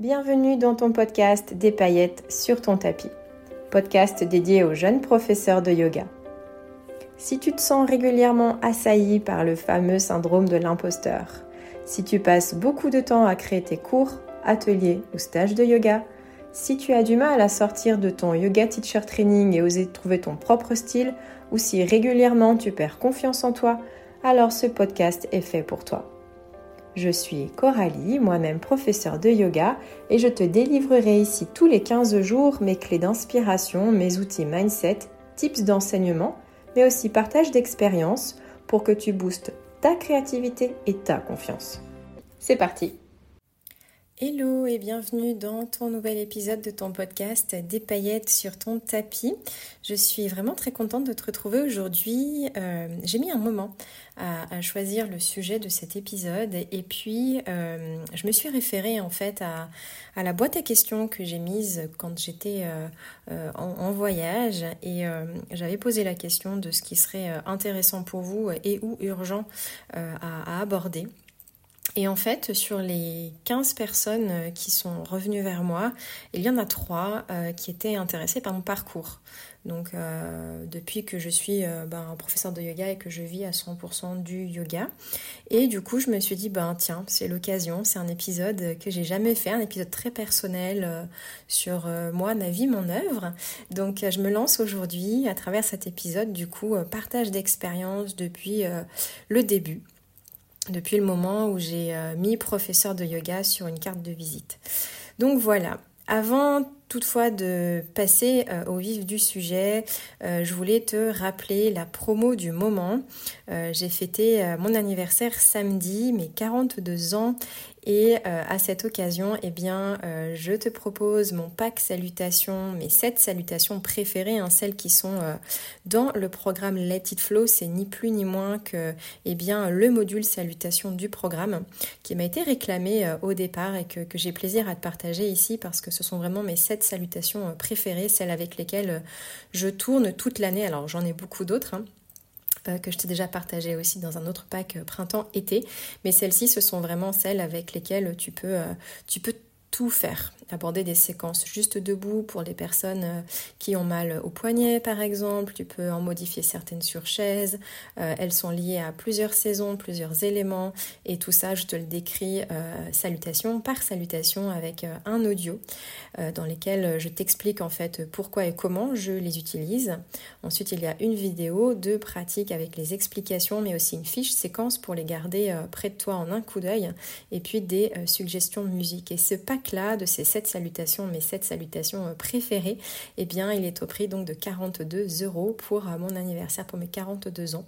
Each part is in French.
Bienvenue dans ton podcast Des paillettes sur ton tapis, podcast dédié aux jeunes professeurs de yoga. Si tu te sens régulièrement assailli par le fameux syndrome de l'imposteur, si tu passes beaucoup de temps à créer tes cours, ateliers ou stages de yoga, si tu as du mal à sortir de ton yoga teacher training et oser trouver ton propre style, ou si régulièrement tu perds confiance en toi, alors ce podcast est fait pour toi. Je suis Coralie, moi-même professeure de yoga, et je te délivrerai ici tous les 15 jours mes clés d'inspiration, mes outils mindset, tips d'enseignement, mais aussi partage d'expériences pour que tu boostes ta créativité et ta confiance. C'est parti Hello et bienvenue dans ton nouvel épisode de ton podcast Des paillettes sur ton tapis. Je suis vraiment très contente de te retrouver aujourd'hui. Euh, j'ai mis un moment à, choisir le sujet de cet épisode et puis euh, je me suis référée en fait à, la boîte à questions que j'ai mise quand j'étais euh, en, voyage et j'avais posé la question de ce qui serait intéressant pour vous et ou urgent à aborder. Et en fait, sur les 15 personnes euh, qui sont revenues vers moi, il y en a trois euh, qui étaient intéressées par mon parcours. Donc euh, depuis que je suis ben, un professeur de yoga et que je vis à 100% du yoga. Et du coup, je me suis dit, ben tiens, c'est l'occasion, c'est un épisode que j'ai jamais fait, un épisode très personnel sur moi, ma vie, mon œuvre. Donc je me lance aujourd'hui à travers cet épisode, du coup, partage d'expérience depuis le début depuis le moment où j'ai euh, mis professeur de yoga sur une carte de visite. Donc voilà, avant toutefois de passer euh, au vif du sujet, euh, je voulais te rappeler la promo du moment. j'ai fêté mon anniversaire samedi, mes 42 ans, et euh, à cette occasion, eh bien, euh, je te propose mon pack salutations, mes 7 salutations préférées, hein, celles qui sont euh, dans le programme Let It Flow. C'est ni plus ni moins que eh bien, le module salutation du programme qui m'a été réclamé au départ et que, que j'ai plaisir à te partager ici parce que ce sont vraiment mes 7 salutations préférées, celles avec lesquelles je tourne toute l'année. Alors j'en ai beaucoup d'autres. Hein. Que je t'ai déjà partagé aussi dans un autre pack euh, printemps-été. Mais celles-ci, ce sont vraiment celles avec lesquelles tu peux, euh, tu peux tout faire. Aborder des séquences juste debout pour les personnes euh, qui ont mal au poignet par exemple. Tu peux en modifier certaines sur chaise. Euh, elles sont liées à plusieurs saisons, plusieurs éléments. Et tout ça, je te le décris euh, salutation par salutation avec un audio dans lequel je t'explique en fait pourquoi et comment je les utilise. Ensuite, il y a une vidéo de pratique avec les explications mais aussi une fiche séquence pour les garder près de toi en un coup d'œil. Et puis des suggestions de musique. Et ce pack là, de ces 7 salutations, mes 7 salutations euh, préférées, eh bien, il est au prix donc de 42 euros pour euh, mon anniversaire, pour mes 42 ans.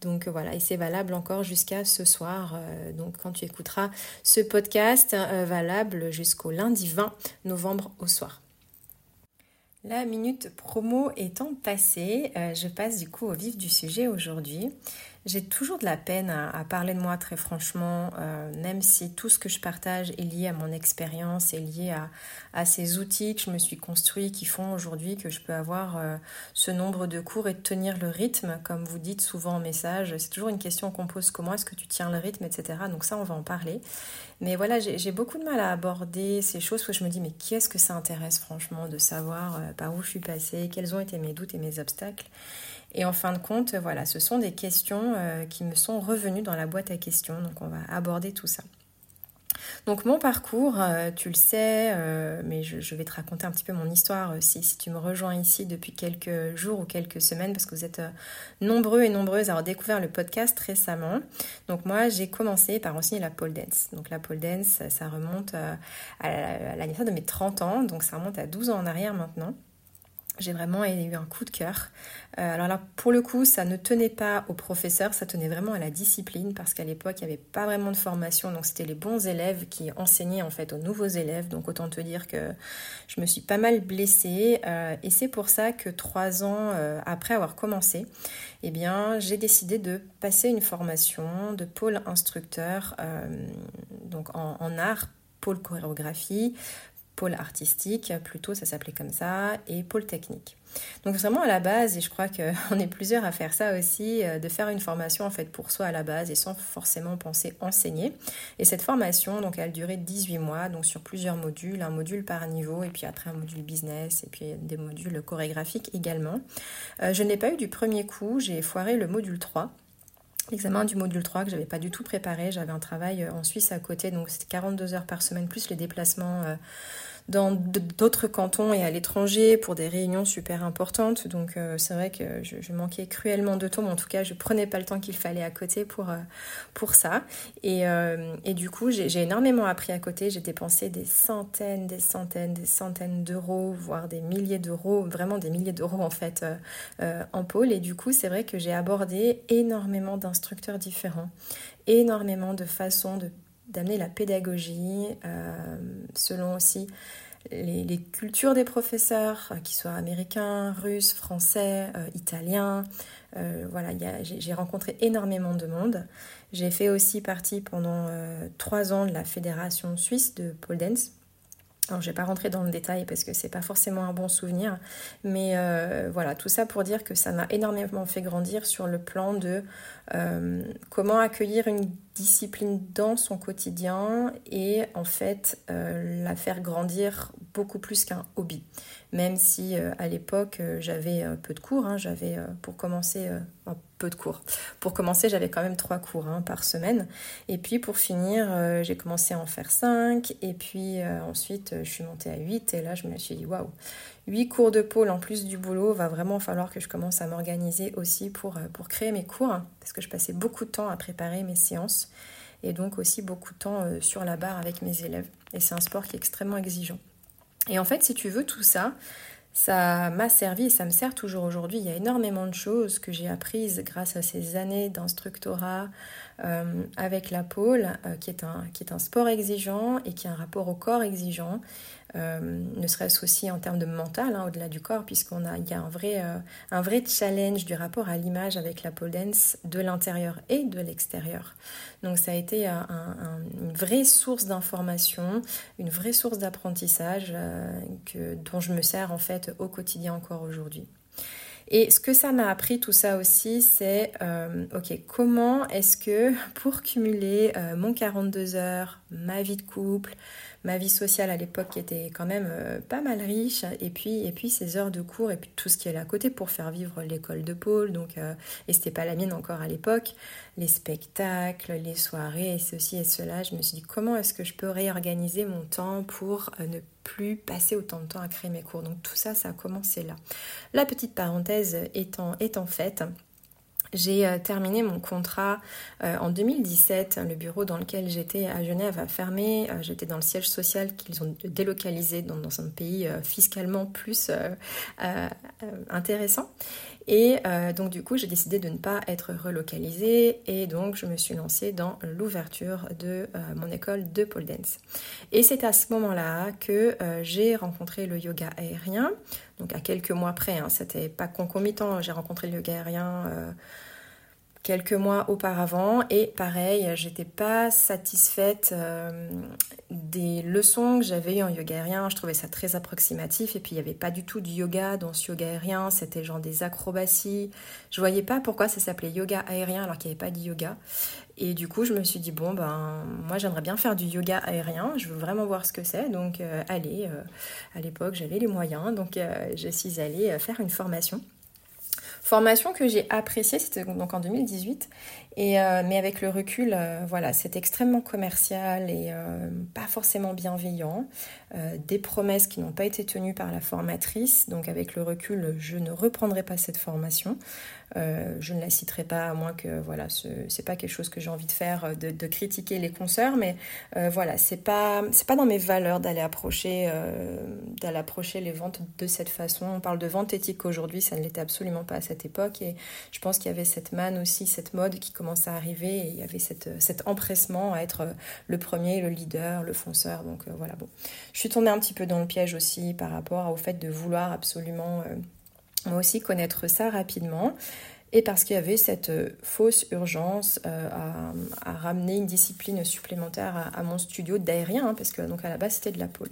Donc euh, voilà, et c'est valable encore jusqu'à ce soir. donc quand tu écouteras ce podcast, valable jusqu'au lundi 20 novembre au soir. La minute promo étant passée, je passe du coup au vif du sujet aujourd'hui. J'ai toujours de la peine à, parler de moi très franchement, euh, même si tout ce que je partage est lié à mon expérience, est lié à, ces outils que je me suis construit qui font aujourd'hui que je peux avoir euh, ce nombre de cours et tenir le rythme, comme vous dites souvent en message. C'est toujours une question qu'on pose, comment est-ce que tu tiens le rythme, etc. Donc ça, on va en parler. Mais voilà, j'ai beaucoup de mal à aborder ces choses où je me dis, mais qui est-ce que ça intéresse franchement de savoir euh, par où je suis passée, quels ont été mes doutes et mes obstacles? Et en fin de compte, voilà, ce sont des questions euh, qui me sont revenues dans la boîte à questions. Donc on va aborder tout ça. Donc mon parcours, euh, tu le sais, euh, mais je, vais te raconter un petit peu mon histoire si, si tu me rejoins ici depuis quelques jours ou quelques semaines, parce que vous êtes nombreux et nombreuses à avoir découvert le podcast récemment. Donc moi, j'ai commencé par enseigner la pole dance. Donc la pole dance, ça remonte à l'anniversaire de mes 30 ans, donc ça remonte à 12 ans en arrière maintenant j'ai vraiment eu un coup de cœur. Euh, alors là, pour le coup, ça ne tenait pas au professeur, ça tenait vraiment à la discipline parce qu'à l'époque, il n'y avait pas vraiment de formation. Donc c'était les bons élèves qui enseignaient en fait aux nouveaux élèves. Donc autant te dire que je me suis pas mal blessée. Euh, et c'est pour ça que trois ans euh, après avoir commencé, eh bien, j'ai décidé de passer une formation de pôle instructeur donc en, en art, pôle chorégraphie pôle artistique, plutôt ça s'appelait comme ça, et pôle technique. Donc vraiment à la base, et je crois qu'on est plusieurs à faire ça aussi, euh, de faire une formation en fait pour soi à la base et sans forcément penser enseigner. Et cette formation, donc elle durait 18 mois, donc sur plusieurs modules, un module par niveau, et puis après un module business, et puis des modules chorégraphiques également. Euh, je n'ai pas eu du premier coup, j'ai foiré le module 3 l'examen du module 3 que j'avais pas du tout préparé. J'avais un travail euh, en Suisse à côté, donc c'était 42 heures par semaine, plus les déplacements dans d'autres cantons et à l'étranger pour des réunions super importantes. Donc euh, c'est vrai que je, manquais cruellement de temps, mais en tout cas je prenais pas le temps qu'il fallait à côté pour, euh, pour ça. Et, euh, et du coup j'ai énormément appris à côté. J'ai dépensé des centaines, des centaines, des centaines d'euros, voire des milliers d'euros, vraiment des milliers d'euros en fait en pôle. Et du coup c'est vrai que j'ai abordé énormément d'instructeurs différents, énormément de façons de d'amener la pédagogie euh, selon aussi les, cultures des professeurs, euh, qu'ils soient américains, russes, français, euh, italiens. voilà, j'ai rencontré énormément de monde. J'ai fait aussi partie pendant trois ans de la fédération suisse de pole dance. Alors, je vais pas rentrer dans le détail parce que c'est pas forcément un bon souvenir, mais voilà, tout ça pour dire que ça m'a énormément fait grandir sur le plan de comment accueillir une discipline dans son quotidien et en fait euh, la faire grandir beaucoup plus qu'un hobby. Même si euh, à l'époque euh, j'avais peu de cours, hein, j'avais pour commencer peu de cours. Pour commencer j'avais quand même trois cours hein, par semaine et puis pour finir j'ai commencé à en faire cinq et puis ensuite je suis montée à huit et là je me suis dit waouh 8 cours de pôle en plus du boulot, va vraiment falloir que je commence à m'organiser aussi pour, euh, créer mes cours, parce que je passais beaucoup de temps à préparer mes séances, et donc aussi beaucoup de temps euh, sur la barre avec mes élèves. Et c'est un sport qui est extrêmement exigeant. Et en fait, si tu veux, tout ça, ça m'a servi et ça me sert toujours aujourd'hui. Il y a énormément de choses que j'ai apprises grâce à ces années d'instructorat euh, avec la pôle, qui, est un, qui est un sport exigeant et qui a un rapport au corps exigeant. Euh, ne serait-ce aussi en termes de mental, hein, au-delà du corps, puisqu'on a, y a un vrai, euh, un vrai challenge du rapport à l'image avec la pole dance de l'intérieur et de l'extérieur. Donc ça a été une vraie source d'information, une vraie source d'apprentissage euh, que, dont je me sers en fait au quotidien encore aujourd'hui. Et ce que ça m'a appris tout ça aussi, c'est, ok, comment est-ce que pour cumuler mon 42 heures, ma vie de couple, ma vie sociale à l'époque était quand même euh, pas mal riche, et puis, et puis ces heures de cours, et puis tout ce qui est à côté pour faire vivre l'école de Pôle, donc, euh, et c'était pas la mienne encore à l'époque, les spectacles, les soirées, ceci et cela, je me suis dit comment est-ce que je peux réorganiser mon temps pour euh, ne plus passer autant de temps à créer mes cours? Donc tout ça, ça a commencé là. La petite parenthèse étant faite, j'ai euh, terminé mon contrat euh, en 2017. Le bureau dans lequel j'étais à Genève a fermé. Euh, j'étais dans le siège social qu'ils ont délocalisé dans, un pays fiscalement plus intéressant. Et donc du coup, j'ai décidé de ne pas être relocalisée et donc je me suis lancée dans l'ouverture de mon école de pole dance. Et c'est à ce moment-là que j'ai rencontré le yoga aérien. Donc à quelques mois près, hein, c'était pas concomitant, j'ai rencontré le yoga aérien quelques mois auparavant et pareil, j'étais pas satisfaite euh, des leçons que j'avais eues en yoga aérien, je trouvais ça très approximatif et puis il n'y avait pas du tout de yoga dans ce yoga aérien, c'était genre des acrobaties. Je voyais pas pourquoi ça s'appelait yoga aérien alors qu'il n'y avait pas de yoga. Et du coup, je me suis dit bon ben moi j'aimerais bien faire du yoga aérien, je veux vraiment voir ce que c'est. Donc euh, allez, euh, à l'époque, j'avais les moyens, donc je suis allée faire une formation. Formation que j'ai appréciée, c'était donc en 2018, et, euh, mais avec le recul, euh, voilà, c'est extrêmement commercial et euh, pas forcément bienveillant. Des promesses qui n'ont pas été tenues par la formatrice, donc avec le recul, je ne reprendrai pas cette formation. Euh, je ne la citerai pas à moins que voilà, ce c'est pas quelque chose que j'ai envie de faire, euh, de, critiquer les consoeurs, mais euh, voilà, c'est pas c'est pas dans mes valeurs d'aller approcher d'aller approcher les ventes de cette façon. On parle de vente éthique aujourd'hui, ça ne l'était absolument pas à cette époque, et je pense qu'il y avait cette manne aussi, cette mode qui commençait à arriver, et il y avait cette, cet empressement à être le premier, le leader, le fonceur. Donc voilà, bon, suis tombée un petit peu dans le piège aussi par rapport au fait de vouloir absolument moi aussi connaître ça rapidement. et parce qu'il y avait cette euh, fausse urgence euh, à, ramener une discipline supplémentaire à, mon studio d'aérien, hein, parce que donc à la base c'était de la pôle.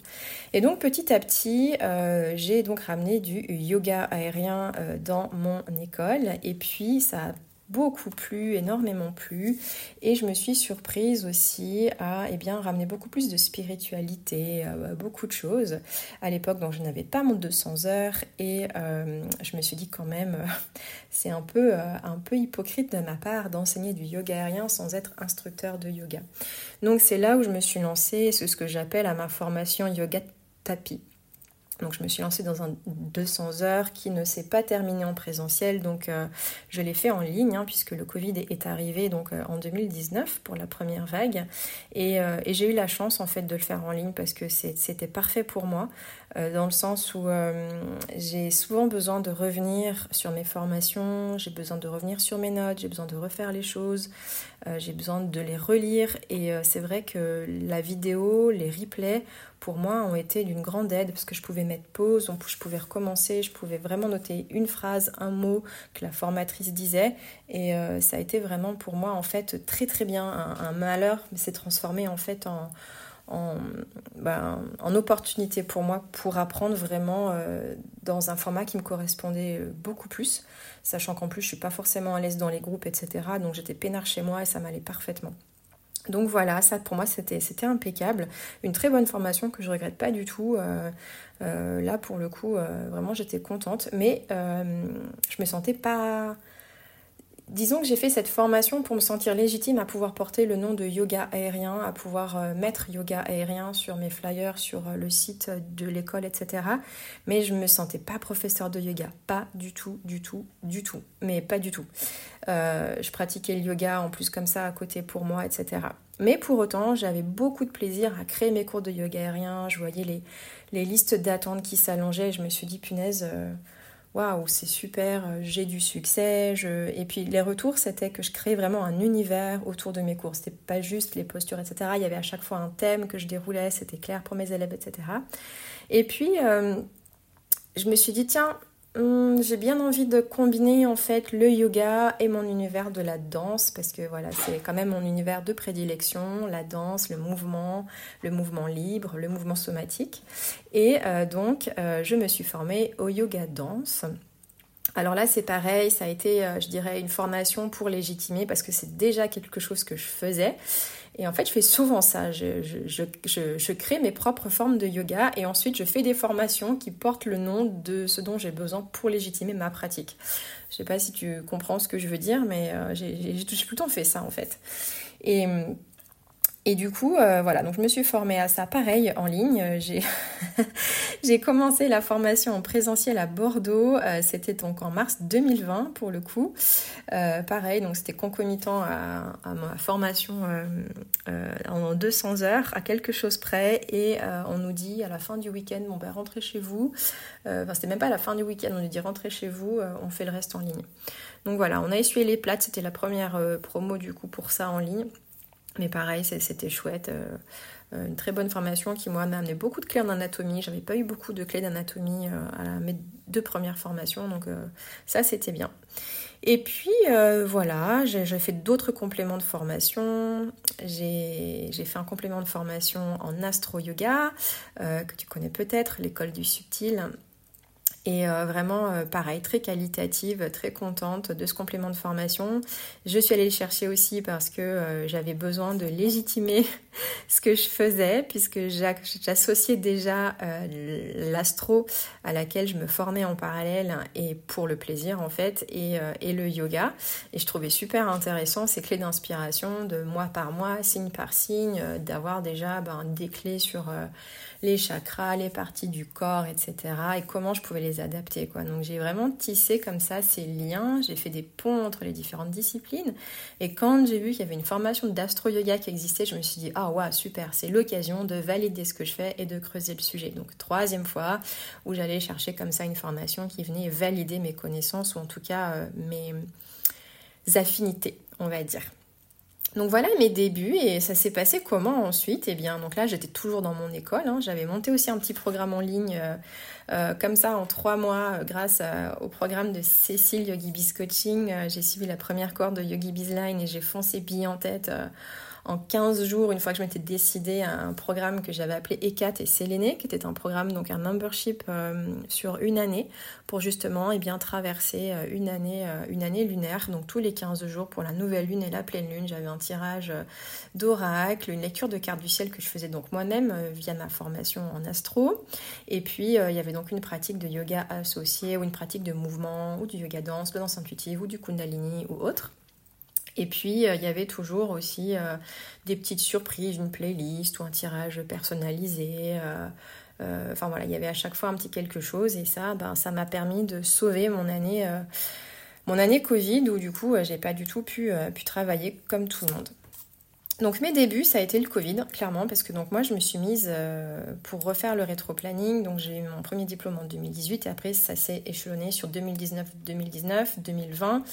Et donc petit à petit, euh, j'ai donc ramené du yoga aérien dans mon école, et puis ça a beaucoup plu, énormément plu. Et je me suis surprise aussi à eh bien, ramener beaucoup plus de spiritualité, euh, beaucoup de choses. À l'époque, donc je n'avais pas mon 200 heures et euh, je me suis dit quand même, c'est un peu, euh, un peu hypocrite de ma part d'enseigner du yoga aérien sans être instructeur de yoga. Donc c'est là où je me suis lancée, c'est ce que j'appelle à ma formation yoga tapis. Donc je me suis lancée dans un 200 heures qui ne s'est pas terminé en présentiel, donc euh, je l'ai fait en ligne hein, puisque le Covid est arrivé donc euh, en 2019 pour la première vague. Euh, et, j'ai eu la chance en fait de le faire en ligne parce que c'était parfait pour moi dans le sens où j'ai souvent besoin de revenir sur mes formations, j'ai besoin de revenir sur mes notes, j'ai besoin de refaire les choses, j'ai besoin de les relire. Et c'est vrai que la vidéo, les replays pour moi ont été d'une grande aide parce que je pouvais mettre pause, je pouvais recommencer, je pouvais vraiment noter une phrase, un mot que la formatrice disait. Et euh, ça a été vraiment pour moi en fait très très bien. Un, malheur s'est transformé en fait en, en, ben, en, opportunité pour moi pour apprendre vraiment euh, dans un format qui me correspondait euh, beaucoup plus, sachant qu'en plus je suis pas forcément à l'aise dans les groupes, etc. Donc j'étais peinard chez moi et ça m'allait parfaitement. Donc voilà, ça pour moi c'était impeccable. Une très bonne formation que je regrette pas du tout. Euh, là pour le coup, vraiment j'étais contente. Mais je me sentais pas disons que j'ai fait cette formation pour me sentir légitime à pouvoir porter le nom de yoga aérien, à pouvoir euh, mettre yoga aérien sur mes flyers, sur euh, le site de l'école, etc. Mais je ne me sentais pas professeur de yoga. Pas du tout, du tout, du tout. Mais pas du tout. Euh, je pratiquais le yoga en plus comme ça à côté pour moi, etc. Mais pour autant, j'avais beaucoup de plaisir à créer mes cours de yoga aérien. Je voyais les, les listes d'attente qui s'allongeaient. Je me suis dit, punaise waouh, c'est super, euh, j'ai du succès. Et puis les retours, c'était que je créais vraiment un univers autour de mes cours. C'était pas juste les postures, etc. Il y avait à chaque fois un thème que je déroulais, c'était clair pour mes élèves, etc. Et puis, euh, je me suis dit, tiens, Hum, j'ai bien envie de combiner en fait le yoga et mon univers de la danse parce que voilà, c'est quand même mon univers de prédilection, la danse, le mouvement, le mouvement libre, le mouvement somatique. Et euh, donc, euh, je me suis formée au yoga danse. Alors là, c'est pareil, ça a été, euh, je dirais, une formation pour légitimer parce que c'est déjà quelque chose que je faisais. Et en fait, je fais souvent ça. Je, crée mes propres formes de yoga et ensuite je fais des formations qui portent le nom de ce dont j'ai besoin pour légitimer ma pratique. Je sais pas si tu comprends ce que je veux dire, mais euh, j'ai tout le temps fait ça en fait. Et et du coup, euh, voilà, donc je me suis formée à ça pareil en ligne. Euh, j'ai commencé la formation en présentiel à Bordeaux. Euh, c'était donc en mars 2020 pour le coup. pareil, donc c'était concomitant à, ma formation en 200 heures, à quelque chose près. Et on nous dit à la fin du week-end, bon ben rentrez chez vous. Enfin, c'était même pas à la fin du week-end, on nous dit rentrez chez vous, on fait le reste en ligne. Donc voilà, on a essuyé les plates. C'était la première promo du coup pour ça en ligne. Mais pareil, c'était chouette. Euh, euh, une très bonne formation qui, moi, m'a amené beaucoup de clés d'anatomie. J'avais pas eu beaucoup de clés d'anatomie euh, à mes deux premières formations, donc ça, c'était bien. Et puis, voilà, j'ai fait d'autres compléments de formation. J'ai fait un complément de formation en astro-yoga, que tu connais peut-être, l'école du subtil. Et euh, vraiment, euh, pareil, très qualitative, très contente de ce complément de formation. Je suis allée le chercher aussi parce que euh, j'avais besoin de légitimer ce que je faisais, puisque j'associais déjà l'astro à laquelle je me formais en parallèle et pour le plaisir en fait, et, et le yoga. Et je trouvais super intéressant ces clés d'inspiration de mois par mois, signe par signe, d'avoir déjà ben, des clés sur les chakras, les parties du corps, etc. et comment je pouvais les adapter. Quoi. Donc j'ai vraiment tissé comme ça ces liens, j'ai fait des ponts entre les différentes disciplines. Et quand j'ai vu qu'il y avait une formation d'astro-yoga qui existait, je me suis dit, ah ouais, super, c'est l'occasion de valider ce que je fais et de creuser le sujet. Donc troisième fois où j'allais chercher comme ça une formation qui venait valider mes connaissances ou en tout cas euh, mes affinités, on va dire. Donc voilà mes débuts et ça s'est passé comment ensuite? Eh bien donc là j'étais toujours dans mon école, hein. j'avais monté aussi un petit programme en ligne euh, euh, comme ça en trois mois grâce au programme de Cécile Yogi Biz Coaching. j'ai suivi la première cohorte de Yogi Bizline et j'ai foncé bille en tête en 15 jours, une fois que je m'étais décidée à un programme que j'avais appelé ECAT et Séléné, qui était un programme, donc un membership euh, sur une année, pour justement eh bien, traverser euh, une, année, euh, une année lunaire. Donc tous les 15 jours pour la nouvelle lune et la pleine lune, j'avais un tirage d'oracle, une lecture de cartes du ciel que je faisais donc moi-même via ma formation en astro. Et puis il y avait donc une pratique de yoga associée ou une pratique de mouvement ou du yoga danse, de danse intuitive ou du kundalini ou autre. Et puis, euh, il y avait toujours aussi euh, des petites surprises, une playlist ou un tirage personnalisé. Euh, enfin voilà, il y avait à chaque fois un petit quelque chose. Et ça, ben, ça m'a permis de sauver mon année, mon année Covid où du coup, j'ai pas du tout pu, pu travailler comme tout le monde. Donc mes débuts, ça a été le Covid, clairement, parce que donc moi je me suis mise euh, pour refaire le rétro-planning. Donc j'ai eu mon premier diplôme en 2018 et après ça s'est échelonné sur 2019, 2019, 2020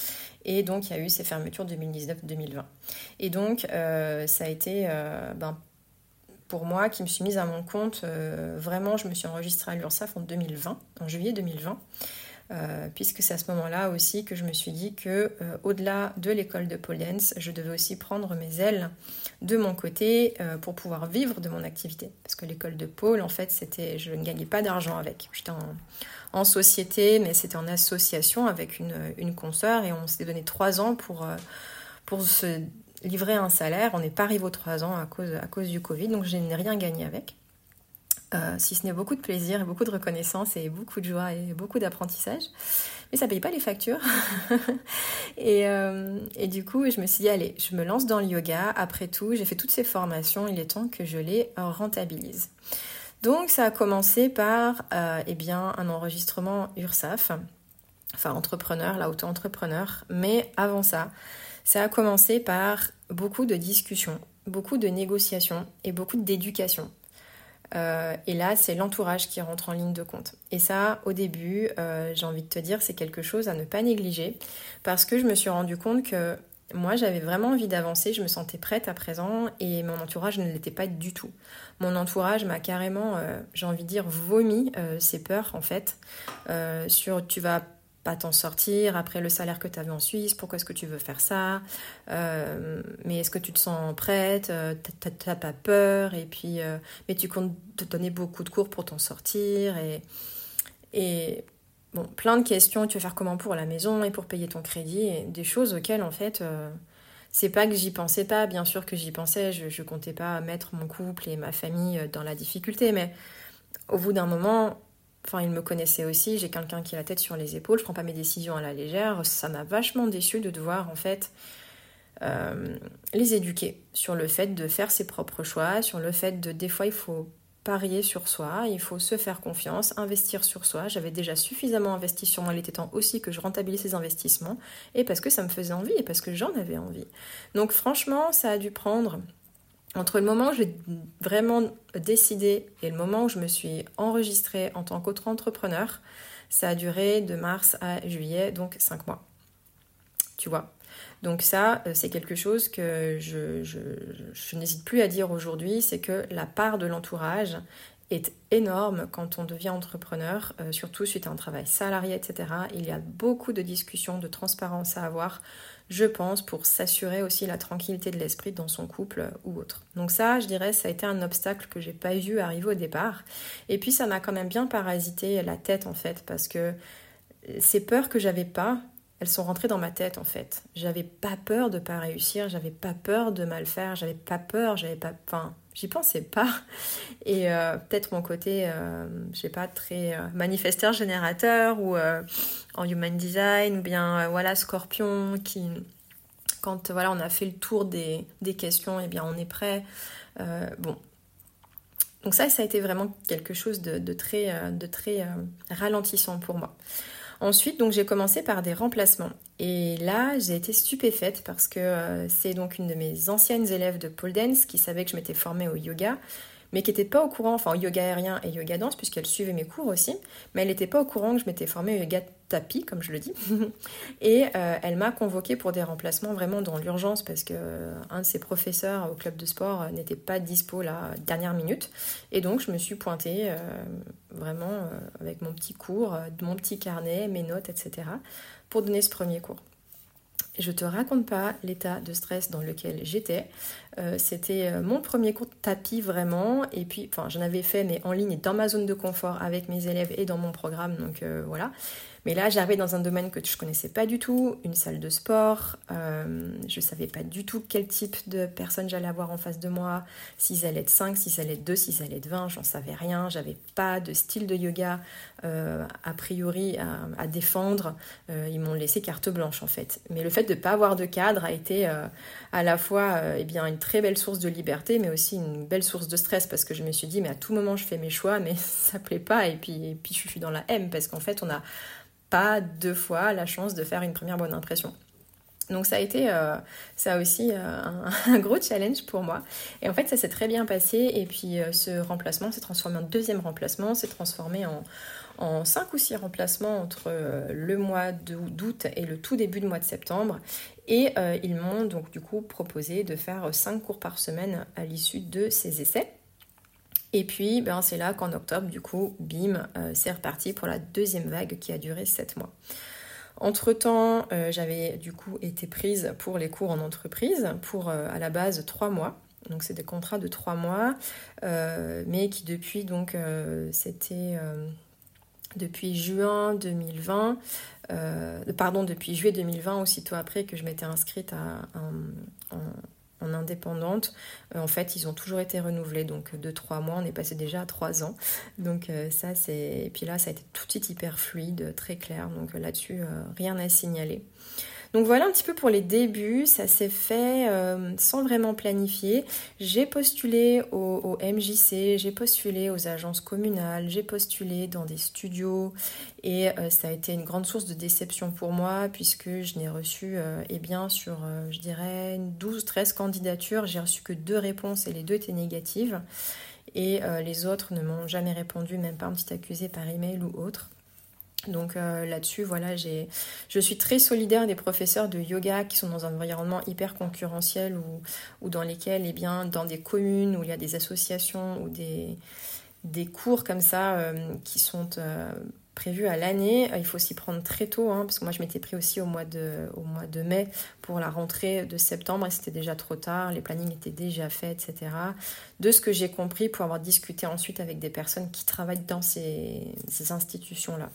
et donc il y a eu ces fermetures 2019-2020. Et donc euh, ça a été euh, ben, pour moi qui me suis mise à mon compte, vraiment je me suis enregistrée à l'URSSAF en 2020, en juillet 2020. Euh, puisque c'est à ce moment-là aussi que je me suis dit que euh, au-delà de l'école de pole dance, je devais aussi prendre mes ailes de mon côté euh, pour pouvoir vivre de mon activité. Parce que l'école de pôle, en fait, c'était, je ne gagnais pas d'argent avec. J'étais en, société, mais c'était en association avec une, une consoeur et on s'est donné trois ans pour, pour se livrer un salaire. On n'est pas arrivé aux trois ans à cause, à cause du Covid, donc je n'ai rien gagné avec. Euh, si ce n'est beaucoup de plaisir et beaucoup de reconnaissance et beaucoup de joie et beaucoup d'apprentissage. Mais ça ne paye pas les factures. Euh, et, du coup, je me suis dit, allez, je me lance dans le yoga. Après tout, j'ai fait toutes ces formations, il est temps que je les rentabilise. Donc ça a commencé par euh, eh bien, un enregistrement URSAF, enfin entrepreneur, là auto-entrepreneur. Mais avant ça, ça a commencé par beaucoup de discussions, beaucoup de négociations et beaucoup d'éducation. Euh, et là, c'est l'entourage qui rentre en ligne de compte. Et ça, au début, euh, j'ai envie de te dire, c'est quelque chose à ne pas négliger parce que je me suis rendu compte que moi, j'avais vraiment envie d'avancer, je me sentais prête à présent et mon entourage ne l'était pas du tout. Mon entourage m'a carrément, euh, j'ai envie de dire, vomi ses peurs en fait sur tu vas pas t'en sortir après le salaire que tu avais en Suisse, pourquoi est-ce que tu veux faire ça euh, Mais est-ce que tu te sens prête euh, T'as pas peur Et puis, euh, mais tu comptes te donner beaucoup de cours pour t'en sortir et, et bon, plein de questions. Tu vas faire comment pour la maison et pour payer ton crédit des choses auxquelles en fait, c'est pas que j'y pensais pas. Bien sûr que j'y pensais. Je, je comptais pas mettre mon couple et ma famille dans la difficulté, mais au bout d'un moment, Enfin, il me connaissait aussi, j'ai quelqu'un qui a la tête sur les épaules, je prends pas mes décisions à la légère. Ça m'a vachement déçu de devoir en fait euh, les éduquer sur le fait de faire ses propres choix, sur le fait de des fois il faut parier sur soi, il faut se faire confiance, investir sur soi. J'avais déjà suffisamment investi sur moi, il était temps aussi que je rentabilise ces investissements, et parce que ça me faisait envie, et parce que j'en avais envie. Donc franchement, ça a dû prendre entre le moment où j'ai vraiment décidé et le moment où je me suis enregistrée en tant qu'autre-entrepreneur, ça a duré de mars à juillet, donc cinq mois. Tu vois? Donc ça, euh, c'est quelque chose que je, je n'hésite plus à dire aujourd'hui, c'est que la part de l'entourage est énorme quand on devient entrepreneur, euh, surtout suite à un travail salarié, etc. Il y a beaucoup de discussions, de transparence à avoir je pense, pour s'assurer aussi la tranquillité de l'esprit dans son couple ou autre. Donc ça, je dirais, ça a été un obstacle que j'ai pas vu arriver au départ. Et puis ça m'a quand même bien parasité la tête en fait, parce que ces peurs que j'avais pas, elles sont rentrées dans ma tête en fait. J'avais pas peur de pas réussir, j'avais pas peur de mal faire, j'avais pas peur, j'avais pas, j'y pensais pas. Et euh, peut-être mon côté, euh, je sais pas, très euh, manifesteur générateur ou en human design ou bien voilà scorpion qui, quand voilà on a fait le tour des, des questions, et eh bien on est prêt. bon. Donc ça, ça a été vraiment quelque chose de très, de très ralentissant pour moi. Ensuite, donc j'ai commencé par des remplacements. Et là, j'ai été stupéfaite parce que euh, c'est donc une de mes anciennes élèves de pole dance qui savait que je m'étais formée au yoga, mais qui n'était pas au courant, enfin yoga aérien et yoga danse, puisqu'elle suivait mes cours aussi, mais elle n'était pas au courant que je m'étais formée au yoga tapis, comme je le dis. et euh, elle m'a convoquée pour des remplacements vraiment dans l'urgence, parce que euh, un de ses professeurs au club de sport n'était pas dispo la dernière minute. Et donc je me suis pointée vraiment avec mon petit cours, mon petit carnet, mes notes, etc., pour donner ce premier cours. Je te raconte pas l'état de stress dans lequel j'étais. Euh, c'était euh, mon premier cours de tapis vraiment. Et puis, enfin, j'en avais fait, mais en ligne et dans ma zone de confort avec mes élèves et dans mon programme. Donc euh, voilà. Mais là, j'arrivais dans un domaine que je connaissais pas du tout, une salle de sport. Euh, je savais pas du tout quel type de personnes j'allais avoir en face de moi, s'ils allaient être 5, s'ils allaient être 2, s'ils allaient être 20, j'en savais rien. J'avais pas de style de yoga euh, a priori à, défendre. Euh, ils m'ont laissé carte blanche en fait. Mais le fait de ne pas avoir de cadre a été euh, à la fois eh bien, une très belle source de liberté, mais aussi une belle source de stress parce que je me suis dit, mais à tout moment je fais mes choix, mais ça plaît pas. Et puis, et puis je suis dans la M parce qu'en fait, on a pas deux fois la chance de faire une première bonne impression. Donc ça a été euh, ça aussi euh, un, gros challenge pour moi. Et en fait ça s'est très bien passé et puis euh, ce remplacement s'est transformé en deuxième remplacement, s'est transformé en, en cinq ou six remplacements entre le mois d'août et le tout début du mois de septembre. Et ils m'ont donc du coup proposé de faire cinq cours par semaine à l'issue de ces essais. Et puis, ben, c'est là qu'en octobre, du coup, bim, euh, c'est reparti pour la deuxième vague qui a duré 7 mois. Entre-temps, euh, j'avais du coup été prise pour les cours en entreprise pour euh, à la base 3 mois. Donc c'est des contrats de 3 mois, mais qui depuis, donc c'était depuis juin 2020, pardon, depuis juillet 2020, aussitôt après que je m'étais inscrite à un, en indépendante, euh, en fait, ils ont toujours été renouvelés. Donc, de trois mois, on est passé déjà à trois ans. Donc, euh, ça, c'est. Et puis là, ça a été tout de suite hyper fluide, très clair. Donc, là-dessus, euh, rien à signaler. Donc voilà un petit peu pour les débuts, ça s'est fait euh, sans vraiment planifier. J'ai postulé au, MJC, j'ai postulé aux agences communales, j'ai postulé dans des studios et euh, ça a été une grande source de déception pour moi puisque je n'ai reçu, euh, eh bien, sur, je dirais, 12-13 candidatures, j'ai reçu que deux réponses et les deux étaient négatives. Et les autres ne m'ont jamais répondu, même pas un petit accusé par email ou autre. Donc euh, là-dessus, voilà, j'ai, je suis très solidaire des professeurs de yoga qui sont dans un environnement hyper concurrentiel ou, ou dans lesquels, eh bien, dans des communes où il y a des associations ou des, des cours comme ça euh, qui sont euh, prévus à l'année, il faut s'y prendre très tôt, hein, parce que moi je m'étais pris aussi au mois, de, au mois de mai pour la rentrée de septembre et c'était déjà trop tard, les plannings étaient déjà faits, etc. De ce que j'ai compris pour avoir discuté ensuite avec des personnes qui travaillent dans ces, ces institutions-là.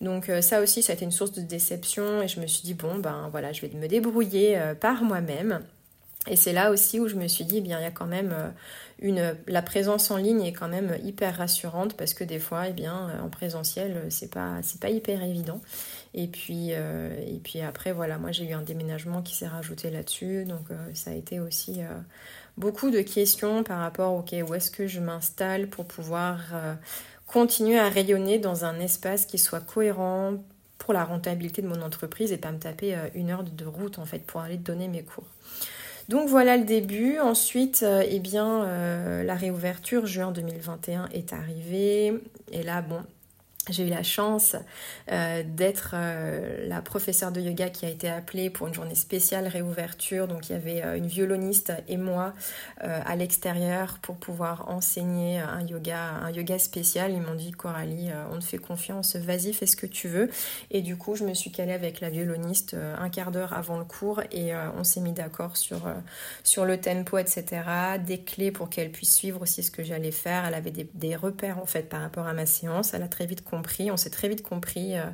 Donc euh, ça aussi, ça a été une source de déception et je me suis dit, bon, ben voilà, je vais me débrouiller euh, par moi-même. Et c'est là aussi où je me suis dit, eh bien, il y a quand même euh, une, la présence en ligne est quand même hyper rassurante parce que des fois, eh bien, en présentiel, c'est pas, c'est pas hyper évident. Et puis, et puis après, voilà, moi j'ai eu un déménagement qui s'est rajouté là-dessus, donc ça a été aussi beaucoup de questions par rapport, ok, où est-ce que je m'installe pour pouvoir continuer à rayonner dans un espace qui soit cohérent pour la rentabilité de mon entreprise et pas me taper euh, une heure de route en fait pour aller donner mes cours. Donc voilà le début. Ensuite, euh, eh bien, euh, la réouverture juin 2021 est arrivée. Et là, bon, j'ai eu la chance euh, d'être euh, la professeure de yoga qui a été appelée pour une journée spéciale réouverture. Donc il y avait euh, une violoniste et moi à l'extérieur pour pouvoir enseigner un yoga, un yoga spécial. Ils m'ont dit Coralie, on te fait confiance, vas-y, fais ce que tu veux. Et du coup, je me suis calée avec la violoniste un quart d'heure avant le cours et on s'est mis d'accord sur, sur le tempo, etc. Des clés pour qu'elle puisse suivre aussi ce que j'allais faire. Elle avait des, des repères en fait par rapport à ma séance. Elle a très vite compris on s'est très vite compris euh,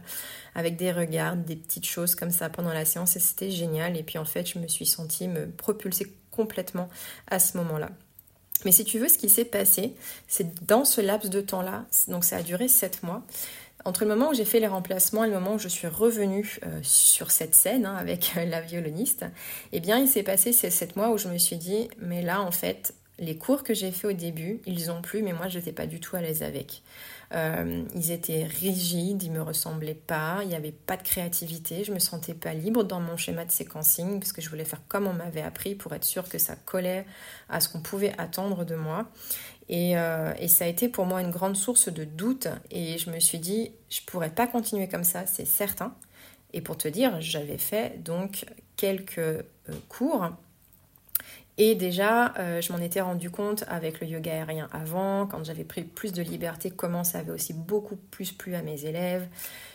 avec des regards, des petites choses comme ça pendant la séance et c'était génial. Et puis en fait, je me suis sentie me propulser complètement à ce moment-là. Mais si tu veux, ce qui s'est passé, c'est dans ce laps de temps-là, donc ça a duré sept mois, entre le moment où j'ai fait les remplacements et le moment où je suis revenue euh, sur cette scène hein, avec la violoniste, eh bien il s'est passé ces sept mois où je me suis dit, mais là en fait, les cours que j'ai fait au début, ils ont plu, mais moi je n'étais pas du tout à l'aise avec. Euh, ils étaient rigides, ils me ressemblaient pas, il n'y avait pas de créativité, je me sentais pas libre dans mon schéma de séquencing parce que je voulais faire comme on m'avait appris pour être sûr que ça collait à ce qu'on pouvait attendre de moi. Et, et, ça a été pour moi une grande source de doute. Et je me suis dit, je pourrais pas continuer comme ça, c'est certain. Et pour te dire, j'avais fait donc quelques cours et déjà, euh, je m'en étais rendu compte avec le yoga aérien avant, quand j'avais pris plus de liberté, comment ça avait aussi beaucoup plus plu à mes élèves.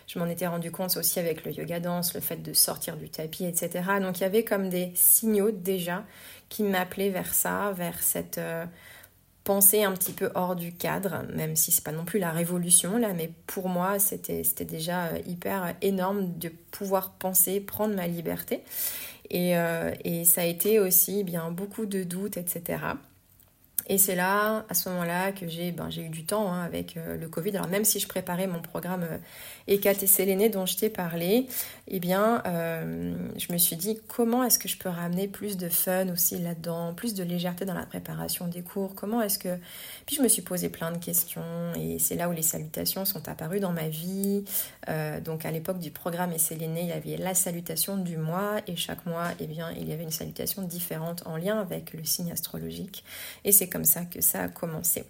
Je m'en étais rendu compte aussi avec le yoga danse, le fait de sortir du tapis, etc. Donc il y avait comme des signaux déjà qui m'appelaient vers ça, vers cette euh, pensée un petit peu hors du cadre, même si c'est pas non plus la révolution là, mais pour moi c'était déjà euh, hyper énorme de pouvoir penser, prendre ma liberté. Euh, et, ça a été aussi bien beaucoup de doutes, etc. Et c'est là, à ce moment-là, que j'ai ben, eu du temps hein, avec euh, le Covid. Alors même si je préparais mon programme euh, ECAT et Séléné dont je t'ai parlé, eh bien, euh, je me suis dit comment est-ce que je peux ramener plus de fun aussi là-dedans, plus de légèreté dans la préparation des cours? Comment est-ce que... Puis je me suis posé plein de questions et c'est là où les salutations sont apparues dans ma vie. donc à l'époque du programme Séléné, il y avait la salutation du mois et chaque mois, eh bien, il y avait une salutation différente en lien avec le signe astrologique. Et c'est comme ça que ça a commencé.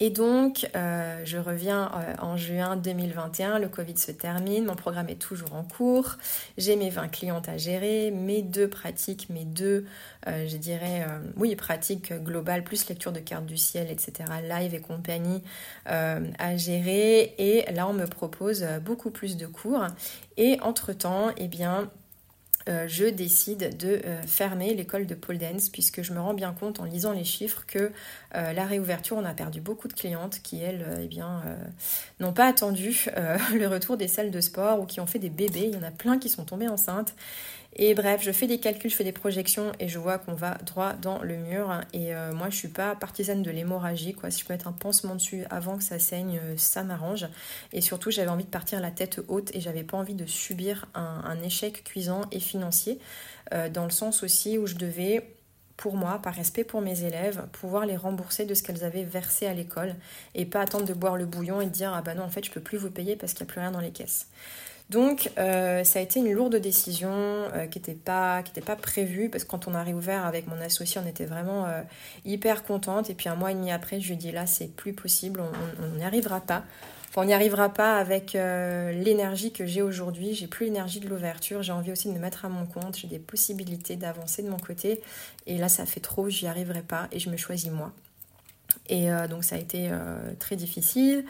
Et donc, euh, je reviens euh, en juin 2021, le Covid se termine, mon programme est toujours en cours, j'ai mes 20 clientes à gérer, mes deux pratiques, mes deux, euh, je dirais, oui, pratiques globales, plus lecture de cartes du ciel, etc., live et compagnie à gérer. Et là, on me propose beaucoup plus de cours. Et entre-temps, eh bien, euh, je décide de euh, fermer l'école de pole dance puisque je me rends bien compte en lisant les chiffres que euh, la réouverture, on a perdu beaucoup de clientes qui, elles, eh bien, n'ont pas attendu le retour des salles de sport ou qui ont fait des bébés. Il y en a plein qui sont tombés enceintes et bref, je fais des calculs, je fais des projections et je vois qu'on va droit dans le mur. Et euh, moi, je suis pas partisane de l'hémorragie. Quoi. Si je peux mettre un pansement dessus avant que ça saigne, euh, ça m'arrange. Et surtout, j'avais envie de partir la tête haute et j'avais pas envie de subir un, échec cuisant et financier. Euh, dans le sens aussi où je devais pour moi, par respect pour mes élèves, pouvoir les rembourser de ce qu'elles avaient versé à l'école et pas attendre de boire le bouillon et de dire ah bah non en fait je peux plus vous payer parce qu'il n'y a plus rien dans les caisses. Donc euh, ça a été une lourde décision euh, qui n'était pas, prévue parce que quand on a réouvert avec mon associé on était vraiment euh, hyper contente. Et puis un mois et demi après je lui ai là c'est plus possible, on n'y arrivera pas. on n'y arrivera pas avec l'énergie que j'ai aujourd'hui, j'ai plus l'énergie de l'ouverture, j'ai envie aussi de me mettre à mon compte, j'ai des possibilités d'avancer de mon côté. Et là ça fait trop, j'y arriverai pas. Et je me choisis moi. Et euh, donc ça a été euh, très difficile,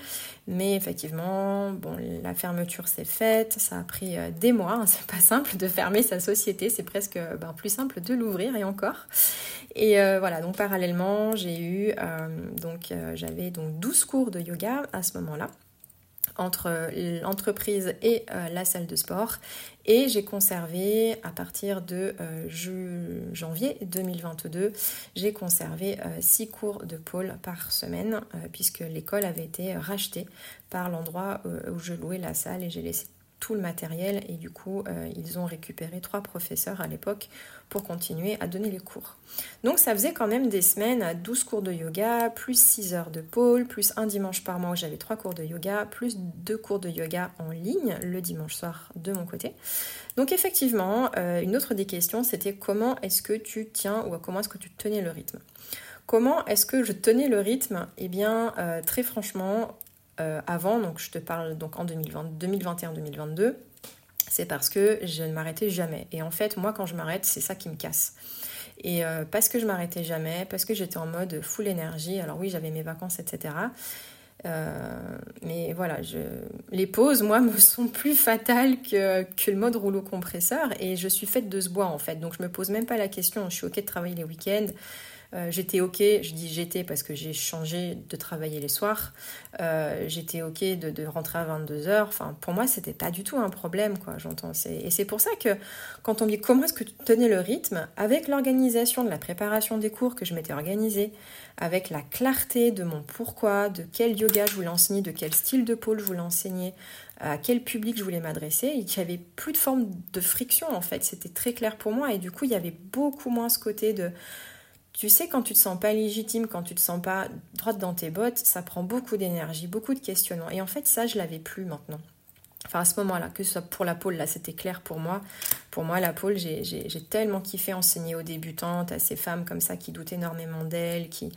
mais effectivement, bon, la fermeture s'est faite, ça a pris euh, des mois, hein, c'est pas simple de fermer sa société, c'est presque ben, plus simple de l'ouvrir et encore. Et voilà, donc parallèlement, j'ai eu, donc j'avais donc 12 cours de yoga à ce moment-là entre l'entreprise et euh, la salle de sport. Et j'ai conservé, à partir de euh, janvier 2022, j'ai conservé 6 euh, cours de pôle par semaine, puisque l'école avait été rachetée par l'endroit où je louais la salle et j'ai laissé tout le matériel et du coup euh, ils ont récupéré trois professeurs à l'époque pour continuer à donner les cours. Donc ça faisait quand même des semaines à 12 cours de yoga, plus 6 heures de pôle, plus un dimanche par mois où j'avais trois cours de yoga, plus deux cours de yoga en ligne le dimanche soir de mon côté. Donc effectivement, euh, une autre des questions c'était comment est-ce que tu tiens ou comment est-ce que tu tenais le rythme? Comment est-ce que je tenais le rythme? Eh bien, euh, très franchement, euh, avant, donc je te parle donc en 2021-2022, c'est parce que je ne m'arrêtais jamais. Et en fait, moi, quand je m'arrête, c'est ça qui me casse. Et euh, parce que je m'arrêtais jamais, parce que j'étais en mode full énergie, alors oui, j'avais mes vacances, etc. Euh, mais voilà, les pauses, moi, me sont plus fatales que, que, le mode rouleau compresseur et je suis faite de ce bois en fait. Donc je me pose même pas la question. Je suis ok de travailler les week-ends. Euh, j'étais ok, je dis j'étais parce que j'ai changé de travailler les soirs. Euh, j'étais ok de, rentrer à 22h. Enfin, pour moi, c'était pas du tout un problème, quoi, j'entends. Et c'est pour ça que quand on me dit comment est-ce que tu tenais le rythme, avec l'organisation de la préparation des cours que je m'étais organisée, avec la clarté de mon pourquoi, de quel yoga je voulais enseigner, de quel style de pôle je voulais enseigner, à quel public je voulais m'adresser, il n'y avait plus de forme de friction en fait. C'était très clair pour moi et du coup, il y avait beaucoup moins ce côté de tu sais, quand tu te sens pas légitime, quand tu te sens pas droite dans tes bottes, ça prend beaucoup d'énergie, beaucoup de questionnements. Et en fait, ça, je l'avais plus maintenant. Enfin, à ce moment-là, que ce soit pour la pôle, là, c'était clair pour moi. Pour moi, la pôle, j'ai tellement kiffé enseigner aux débutantes, à ces femmes comme ça qui doutent énormément d'elles, qui,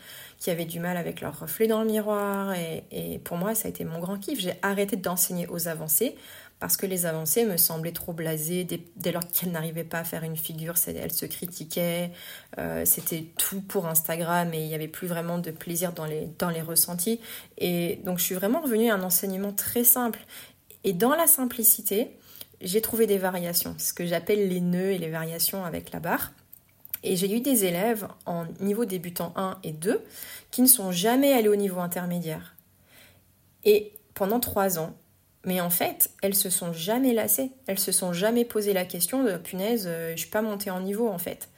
avaient du mal avec leur reflet dans le miroir. Et, et pour moi, ça a été mon grand kiff. J'ai arrêté d'enseigner aux avancées parce que les avancées me semblaient trop blasées dès, lors qu'elles n'arrivaient pas à faire une figure, elles se critiquaient, euh, c'était tout pour Instagram et il n'y avait plus vraiment de plaisir dans les, dans les ressentis. Et donc je suis vraiment revenue à un enseignement très simple. Et dans la simplicité, j'ai trouvé des variations, ce que j'appelle les nœuds et les variations avec la barre. Et j'ai eu des élèves en niveau débutant 1 et 2 qui ne sont jamais allés au niveau intermédiaire. Et pendant trois ans, mais en fait, elles se sont jamais lassées. Elles se sont jamais posé la question de punaise, euh, je suis pas montée en niveau en fait.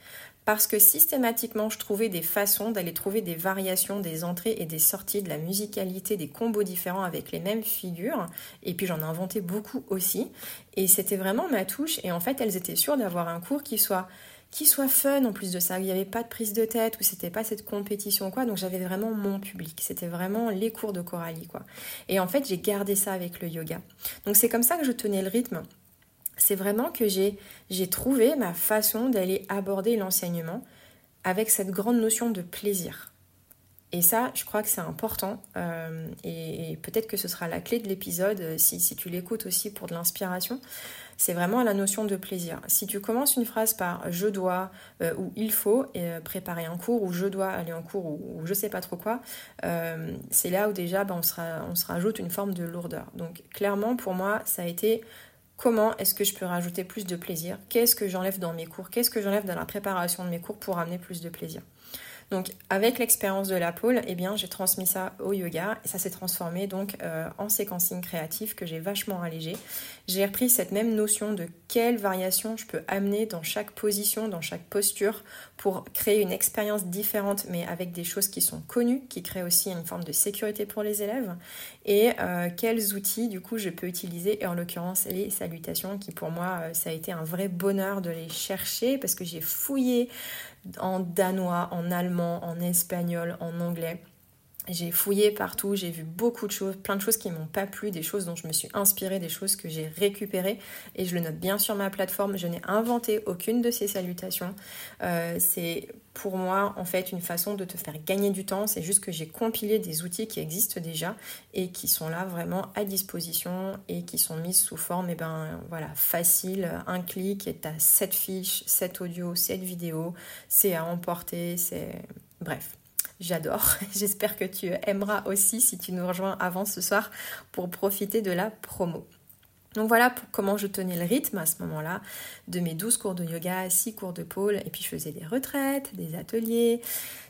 Parce que systématiquement, je trouvais des façons d'aller trouver des variations des entrées et des sorties, de la musicalité, des combos différents avec les mêmes figures. Et puis j'en ai inventé beaucoup aussi. Et c'était vraiment ma touche. Et en fait, elles étaient sûres d'avoir un cours qui soit qui soit fun en plus de ça. Il n'y avait pas de prise de tête ou c'était pas cette compétition quoi. Donc j'avais vraiment mon public. C'était vraiment les cours de Coralie quoi. Et en fait j'ai gardé ça avec le yoga. Donc c'est comme ça que je tenais le rythme. C'est vraiment que j'ai j'ai trouvé ma façon d'aller aborder l'enseignement avec cette grande notion de plaisir. Et ça, je crois que c'est important. Euh, et, peut-être que ce sera la clé de l'épisode euh, si, si tu l'écoutes aussi pour de l'inspiration c'est vraiment la notion de plaisir. Si tu commences une phrase par je dois euh, ou il faut euh, préparer un cours ou je dois aller en cours ou, je sais pas trop quoi, euh, c'est là où déjà ben, on, on se rajoute une forme de lourdeur. Donc clairement pour moi ça a été comment est-ce que je peux rajouter plus de plaisir? Qu'est-ce que j'enlève dans mes cours? Qu'est-ce que j'enlève dans la préparation de mes cours pour amener plus de plaisir? Donc avec l'expérience de la pôle, eh bien j'ai transmis ça au yoga et ça s'est transformé donc euh, en séquencing créatif que j'ai vachement allégé. J'ai repris cette même notion de quelle variation je peux amener dans chaque position, dans chaque posture pour créer une expérience différente mais avec des choses qui sont connues, qui créent aussi une forme de sécurité pour les élèves et euh, quels outils du coup je peux utiliser? Et en l'occurrence les salutations qui pour moi euh, ça a été un vrai bonheur de les chercher parce que j'ai fouillé en danois, en allemand, en espagnol, en anglais. J'ai fouillé partout, j'ai vu beaucoup de choses, plein de choses qui m'ont pas plu, des choses dont je me suis inspirée, des choses que j'ai récupérées et je le note bien sur ma plateforme. Je n'ai inventé aucune de ces salutations. Euh, c'est pour moi en fait une façon de te faire gagner du temps. C'est juste que j'ai compilé des outils qui existent déjà et qui sont là vraiment à disposition et qui sont mis sous forme et eh ben voilà facile, un clic et as 7 fiches, 7 audios, 7 vidéos, c'est à emporter, c'est bref. J'adore. J'espère que tu aimeras aussi si tu nous rejoins avant ce soir pour profiter de la promo. Donc voilà pour comment je tenais le rythme à ce moment-là de mes 12 cours de yoga, 6 cours de pôle, et puis je faisais des retraites, des ateliers.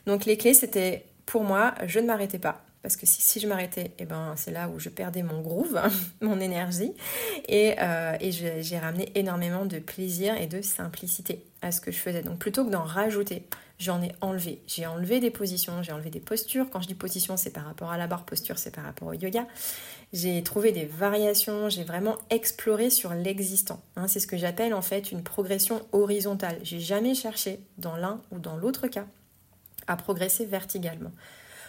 Donc les clés, c'était pour moi, je ne m'arrêtais pas. Parce que si, je m'arrêtais, eh ben, c'est là où je perdais mon groove, mon énergie. Et, euh, et j'ai ramené énormément de plaisir et de simplicité à ce que je faisais. Donc plutôt que d'en rajouter, j'en ai enlevé. J'ai enlevé des positions, j'ai enlevé des postures. Quand je dis position, c'est par rapport à la barre, posture, c'est par rapport au yoga. J'ai trouvé des variations, j'ai vraiment exploré sur l'existant. Hein. c'est ce que j'appelle en fait une progression horizontale. J'ai jamais cherché, dans l'un ou dans l'autre cas, à progresser verticalement.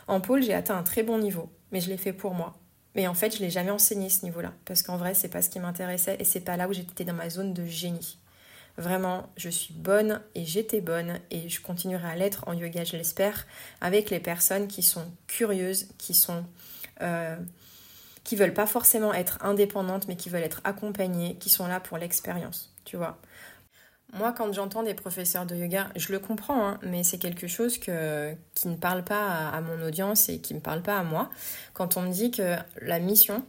En pôle, j'ai atteint un très bon niveau, mais je l'ai fait pour moi. Mais en fait, je l'ai jamais enseigné ce niveau-là, parce qu'en vrai, c'est pas ce qui m'intéressait et c'est pas là où j'étais dans ma zone de génie. Vraiment, je suis bonne et j'étais bonne et je continuerai à l'être en yoga, je l'espère, avec les personnes qui sont curieuses, qui sont euh, qui veulent pas forcément être indépendantes, mais qui veulent être accompagnées, qui sont là pour l'expérience, tu vois. Moi, quand j'entends des professeurs de yoga, je le comprends, hein, mais c'est quelque chose que, qui ne parle pas à, mon audience et qui ne parle pas à moi. Quand on me dit que la mission,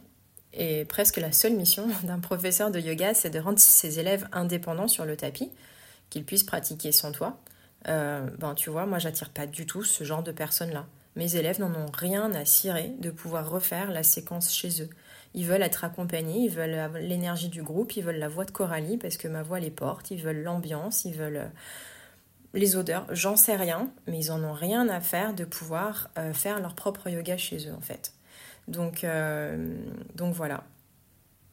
et presque la seule mission d'un professeur de yoga, c'est de rendre ses élèves indépendants sur le tapis, qu'ils puissent pratiquer sans toi. Euh, ben, tu vois, moi, j'attire pas du tout ce genre de personnes-là. Mes élèves n'en ont rien à cirer de pouvoir refaire la séquence chez eux. Ils veulent être accompagnés, ils veulent l'énergie du groupe, ils veulent la voix de Coralie parce que ma voix les porte, ils veulent l'ambiance, ils veulent euh, les odeurs, j'en sais rien, mais ils en ont rien à faire de pouvoir euh, faire leur propre yoga chez eux en fait. Donc, euh, donc voilà.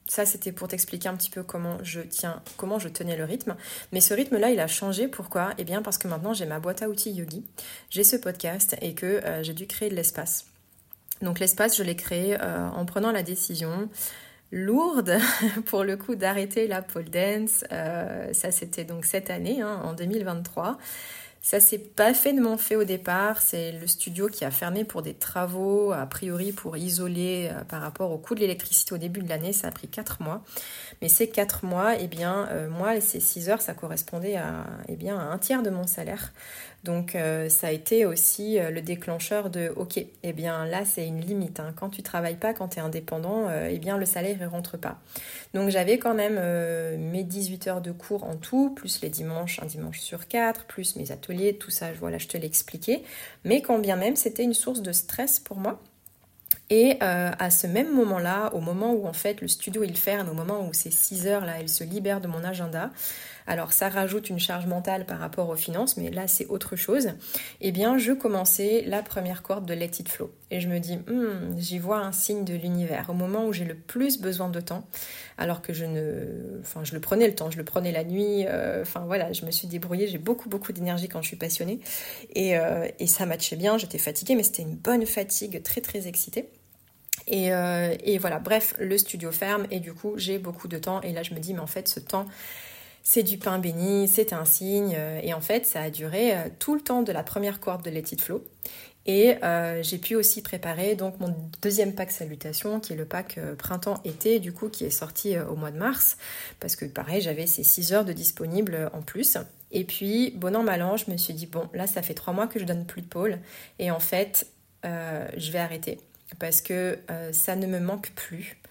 Ça, c'était pour t'expliquer un petit peu comment je tiens, comment je tenais le rythme. Mais ce rythme-là, il a changé. Pourquoi? Eh bien, parce que maintenant, j'ai ma boîte à outils Yogi, j'ai ce podcast et que euh, j'ai dû créer de l'espace. Donc, l'espace, je l'ai créé euh, en prenant la décision lourde pour le coup d'arrêter la pole dance. ça c'était donc cette année, hein, en 2023. Ça s'est pas fait de mon fait au départ. C'est le studio qui a fermé pour des travaux, a priori pour isoler euh, par rapport au coût de l'électricité au début de l'année. Ça a pris 4 mois. Mais ces 4 mois, eh bien, euh, moi, ces 6 heures, ça correspondait eh à un tiers de mon salaire. Donc euh, ça a été aussi euh, le déclencheur de ok, eh bien là c'est une limite. Hein. Quand tu travailles pas, quand tu es indépendant, euh, eh bien le salaire ne rentre pas. Donc j'avais quand même mes 18 heures de cours en tout, plus les dimanches, un dimanche sur quatre, plus mes ateliers, tout ça, voilà, je te l'ai expliqué. Mais quand bien même c'était une source de stress pour moi. Et à ce même moment-là, au moment où en fait le studio il ferme, au moment où ces 6 heures là, elles se libèrent de mon agenda, alors ça rajoute une charge mentale par rapport aux finances, mais là c'est autre chose. Eh bien, je commençais la première corde de Let It Flow. Et je me dis, hmm, j'y vois un signe de l'univers. Au moment où j'ai le plus besoin de temps, alors que je ne... Enfin, je le prenais le temps, je le prenais la nuit. Euh, enfin voilà, je me suis débrouillée. J'ai beaucoup, beaucoup d'énergie quand je suis passionnée. Et, euh, ça matchait bien, j'étais fatiguée, mais c'était une bonne fatigue, très, très excitée. Et, euh, et, voilà, bref, le studio ferme et du coup j'ai beaucoup de temps et là je me dis mais en fait ce temps c'est du pain béni, c'est un signe. Euh, et en fait, ça a duré euh, tout le temps de la première corde de Let It Flow. Et euh, j'ai pu aussi préparer donc mon deuxième pack salutation, qui est le pack printemps-été, du coup, qui est sorti au mois de mars, parce que pareil, j'avais ces 6 heures de disponible en plus. Et puis, bon an, mal an, je me suis dit, bon, là, ça fait 3 mois que je donne plus de pôle, et en fait, je vais arrêter, parce que ça ne me manque plus.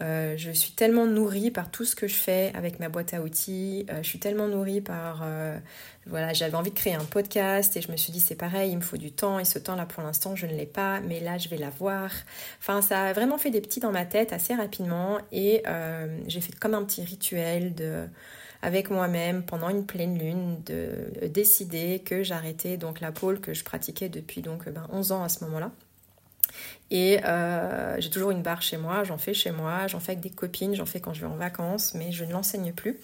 Euh, je suis tellement nourrie par tout ce que je fais avec ma boîte à outils. Euh, je suis tellement nourrie par... Euh, voilà, j'avais envie de créer un podcast et je me suis dit c'est pareil, il me faut du temps et ce temps-là pour l'instant je ne l'ai pas, mais là je vais l'avoir. Enfin, ça a vraiment fait des petits dans ma tête assez rapidement et j'ai fait comme un petit rituel de avec moi-même pendant une pleine lune de décider que j'arrêtais donc la pole que je pratiquais depuis donc ben, 11 ans à ce moment-là et euh, j'ai toujours une barre chez moi, j'en fais chez moi, j'en fais avec des copines, j'en fais quand je vais en vacances, mais je ne l'enseigne plus.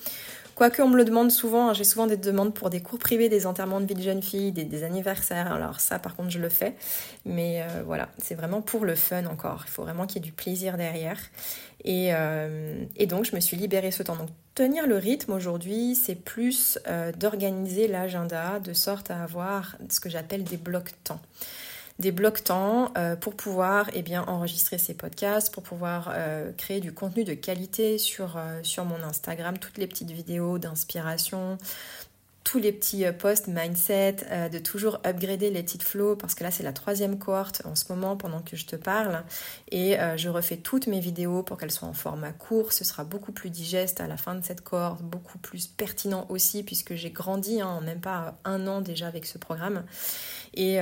Quoique on me le demande souvent, hein, j'ai souvent des demandes pour des cours privés, des enterrements de vie de jeune fille, des, anniversaires. Alors ça par contre je le fais. Mais euh, voilà, c'est vraiment pour le fun encore. Il faut vraiment qu'il y ait du plaisir derrière. Et, euh, donc je me suis libérée ce temps. Donc tenir le rythme aujourd'hui, c'est plus d'organiser l'agenda de sorte à avoir ce que j'appelle des blocs temps des blocs temps euh, pour pouvoir eh bien, enregistrer ces podcasts, pour pouvoir euh, créer du contenu de qualité sur, euh, sur mon Instagram, toutes les petites vidéos d'inspiration, tous les petits posts mindset, de toujours upgrader les titres flow parce que là c'est la troisième cohorte en ce moment pendant que je te parle. Et je refais toutes mes vidéos pour qu'elles soient en format court, ce sera beaucoup plus digeste à la fin de cette cohorte, beaucoup plus pertinent aussi puisque j'ai grandi hein, en même pas un an déjà avec ce programme. Et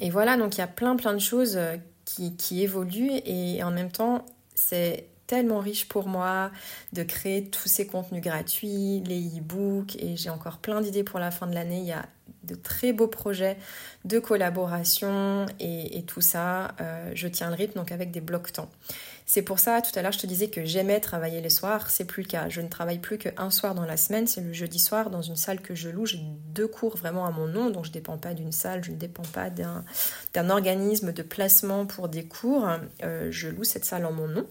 et voilà, donc il y a plein plein de choses euh, qui, qui évoluent et en même temps, c'est tellement riche pour moi de créer tous ces contenus gratuits, les e-books et j'ai encore plein d'idées pour la fin de l'année. Il y a de très beaux projets de collaboration et, tout ça. Euh, je tiens le rythme donc avec des blocs temps. C'est pour ça, tout à l'heure, je te disais que j'aimais travailler les soirs. C'est plus le cas. Je ne travaille plus qu'un soir dans la semaine. C'est le jeudi soir dans une salle que je loue. J'ai deux cours vraiment à mon nom, donc je ne dépends pas d'une salle, je ne dépends pas d'un organisme de placement pour des cours. Euh, je loue cette salle en mon nom.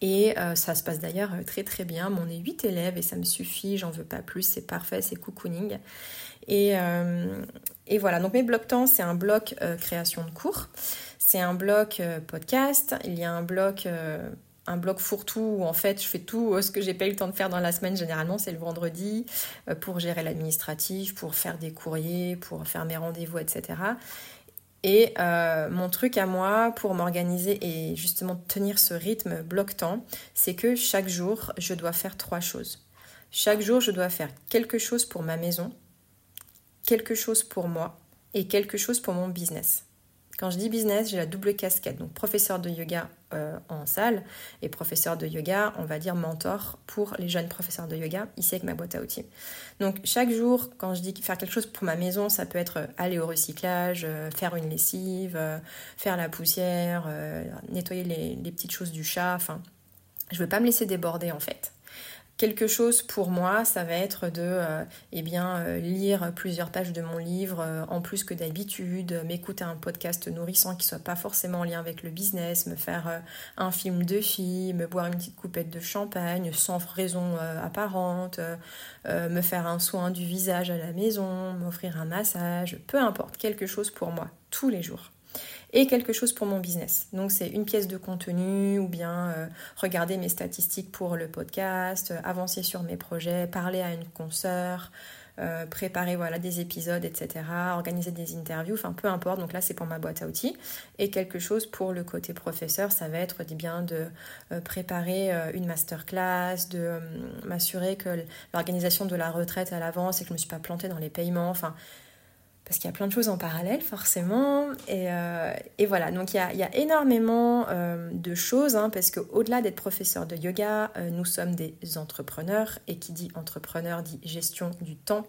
Et euh, ça se passe d'ailleurs très très bien. On est 8 élèves et ça me suffit, j'en veux pas plus, c'est parfait, c'est cocooning. Et, euh, et, voilà, donc mes blocs temps, c'est un bloc création de cours. C'est un bloc euh, podcast, il y a un bloc euh, un bloc fourre-tout où en fait je fais tout euh, ce que j'ai pas eu le temps de faire dans la semaine généralement c'est le vendredi pour gérer l'administratif, pour faire des courriers, pour faire mes rendez-vous, etc. Et mon truc à moi pour m'organiser et justement tenir ce rythme bloc-temps, c'est que chaque jour je dois faire trois choses. Chaque jour je dois faire quelque chose pour ma maison, quelque chose pour moi et quelque chose pour mon business. Quand je dis business, j'ai la double casquette, donc professeur de yoga euh, en salle et professeur de yoga, on va dire mentor pour les jeunes professeurs de yoga, ici avec ma boîte à outils. Donc chaque jour, quand je dis faire quelque chose pour ma maison, ça peut être aller au recyclage, euh, faire une lessive, euh, faire la poussière, nettoyer les, les, petites choses du chat, enfin, je veux pas me laisser déborder en fait. Quelque chose pour moi, ça va être de euh, eh euh, lire plusieurs pages de mon livre euh, en plus que d'habitude, m'écouter un podcast nourrissant qui soit pas forcément en lien avec le business, me faire un film de fille, me boire une petite coupette de champagne sans raison apparente, me faire un soin du visage à la maison, m'offrir un massage, peu importe, quelque chose pour moi, tous les jours et quelque chose pour mon business. Donc c'est une pièce de contenu ou bien euh, regarder mes statistiques pour le podcast, euh, avancer sur mes projets, parler à une consoeur, euh, préparer voilà des épisodes, etc., organiser des interviews, enfin peu importe. Donc là c'est pour ma boîte à outils et quelque chose pour le côté professeur, ça va être bien de préparer une masterclass, de m'assurer que l'organisation de la retraite à l'avance et que je me suis pas plantée dans les paiements, enfin parce qu'il y a plein de choses en parallèle forcément. Et, euh, voilà, donc il y a, énormément euh, de choses, hein, parce qu'au-delà d'être professeur de yoga, euh, nous sommes des entrepreneurs, et qui dit entrepreneur dit gestion du temps.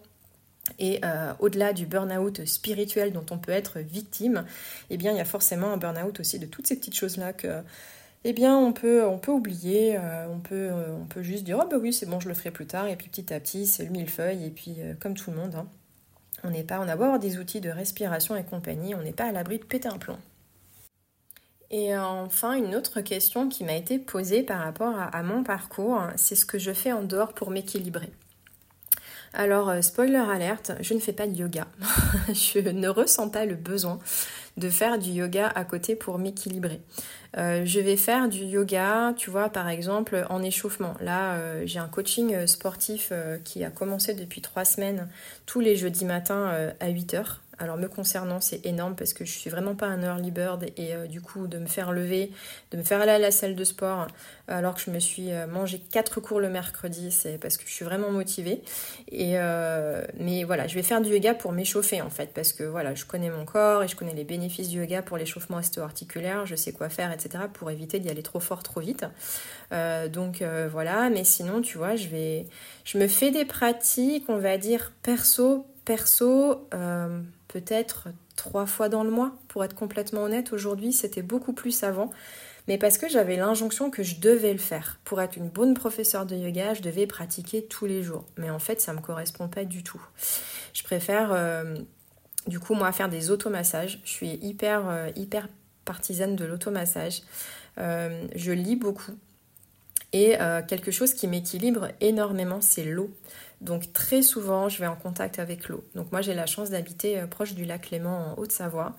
Et au-delà du burn-out spirituel dont on peut être victime, eh bien il y a forcément un burn-out aussi de toutes ces petites choses-là que... Eh bien, on peut, on peut oublier, on, peut, on peut juste dire, oh bah oui, c'est bon, je le ferai plus tard, et puis petit à petit, c'est le millefeuille, et puis comme tout le monde, hein. On n'est pas, on a beau des outils de respiration et compagnie, on n'est pas à l'abri de péter un plomb. Et enfin, une autre question qui m'a été posée par rapport à, mon parcours, c'est ce que je fais en dehors pour m'équilibrer. Alors, euh, spoiler alerte, je ne fais pas de yoga. je ne ressens pas le besoin de faire du yoga à côté pour m'équilibrer. Euh, je vais faire du yoga, tu vois, par exemple, en échauffement. Là, euh, j'ai un coaching sportif qui a commencé depuis trois semaines, tous les jeudis matins à 8 heures. Alors me concernant, c'est énorme parce que je suis vraiment pas un early bird et euh, du coup de me faire lever, de me faire aller à la salle de sport alors que je me suis euh, mangé quatre cours le mercredi, c'est parce que je suis vraiment motivée. Et euh, mais voilà, je vais faire du yoga pour m'échauffer en fait parce que voilà, je connais mon corps et je connais les bénéfices du yoga pour l'échauffement ostéo-articulaire, je sais quoi faire, etc. pour éviter d'y aller trop fort, trop vite. donc voilà, mais sinon tu vois, je vais, je me fais des pratiques, on va dire perso, perso peut-être trois fois dans le mois, pour être complètement honnête. Aujourd'hui, c'était beaucoup plus avant. Mais parce que j'avais l'injonction que je devais le faire. Pour être une bonne professeure de yoga, je devais pratiquer tous les jours. Mais en fait, ça ne me correspond pas du tout. Je préfère, euh, du coup, moi, faire des automassages. Je suis hyper, euh, hyper partisane de l'automassage. Euh, je lis beaucoup. Et quelque chose qui m'équilibre énormément, c'est l'eau. Donc très souvent, je vais en contact avec l'eau. Donc moi, j'ai la chance d'habiter euh, proche du lac Léman en Haute-Savoie.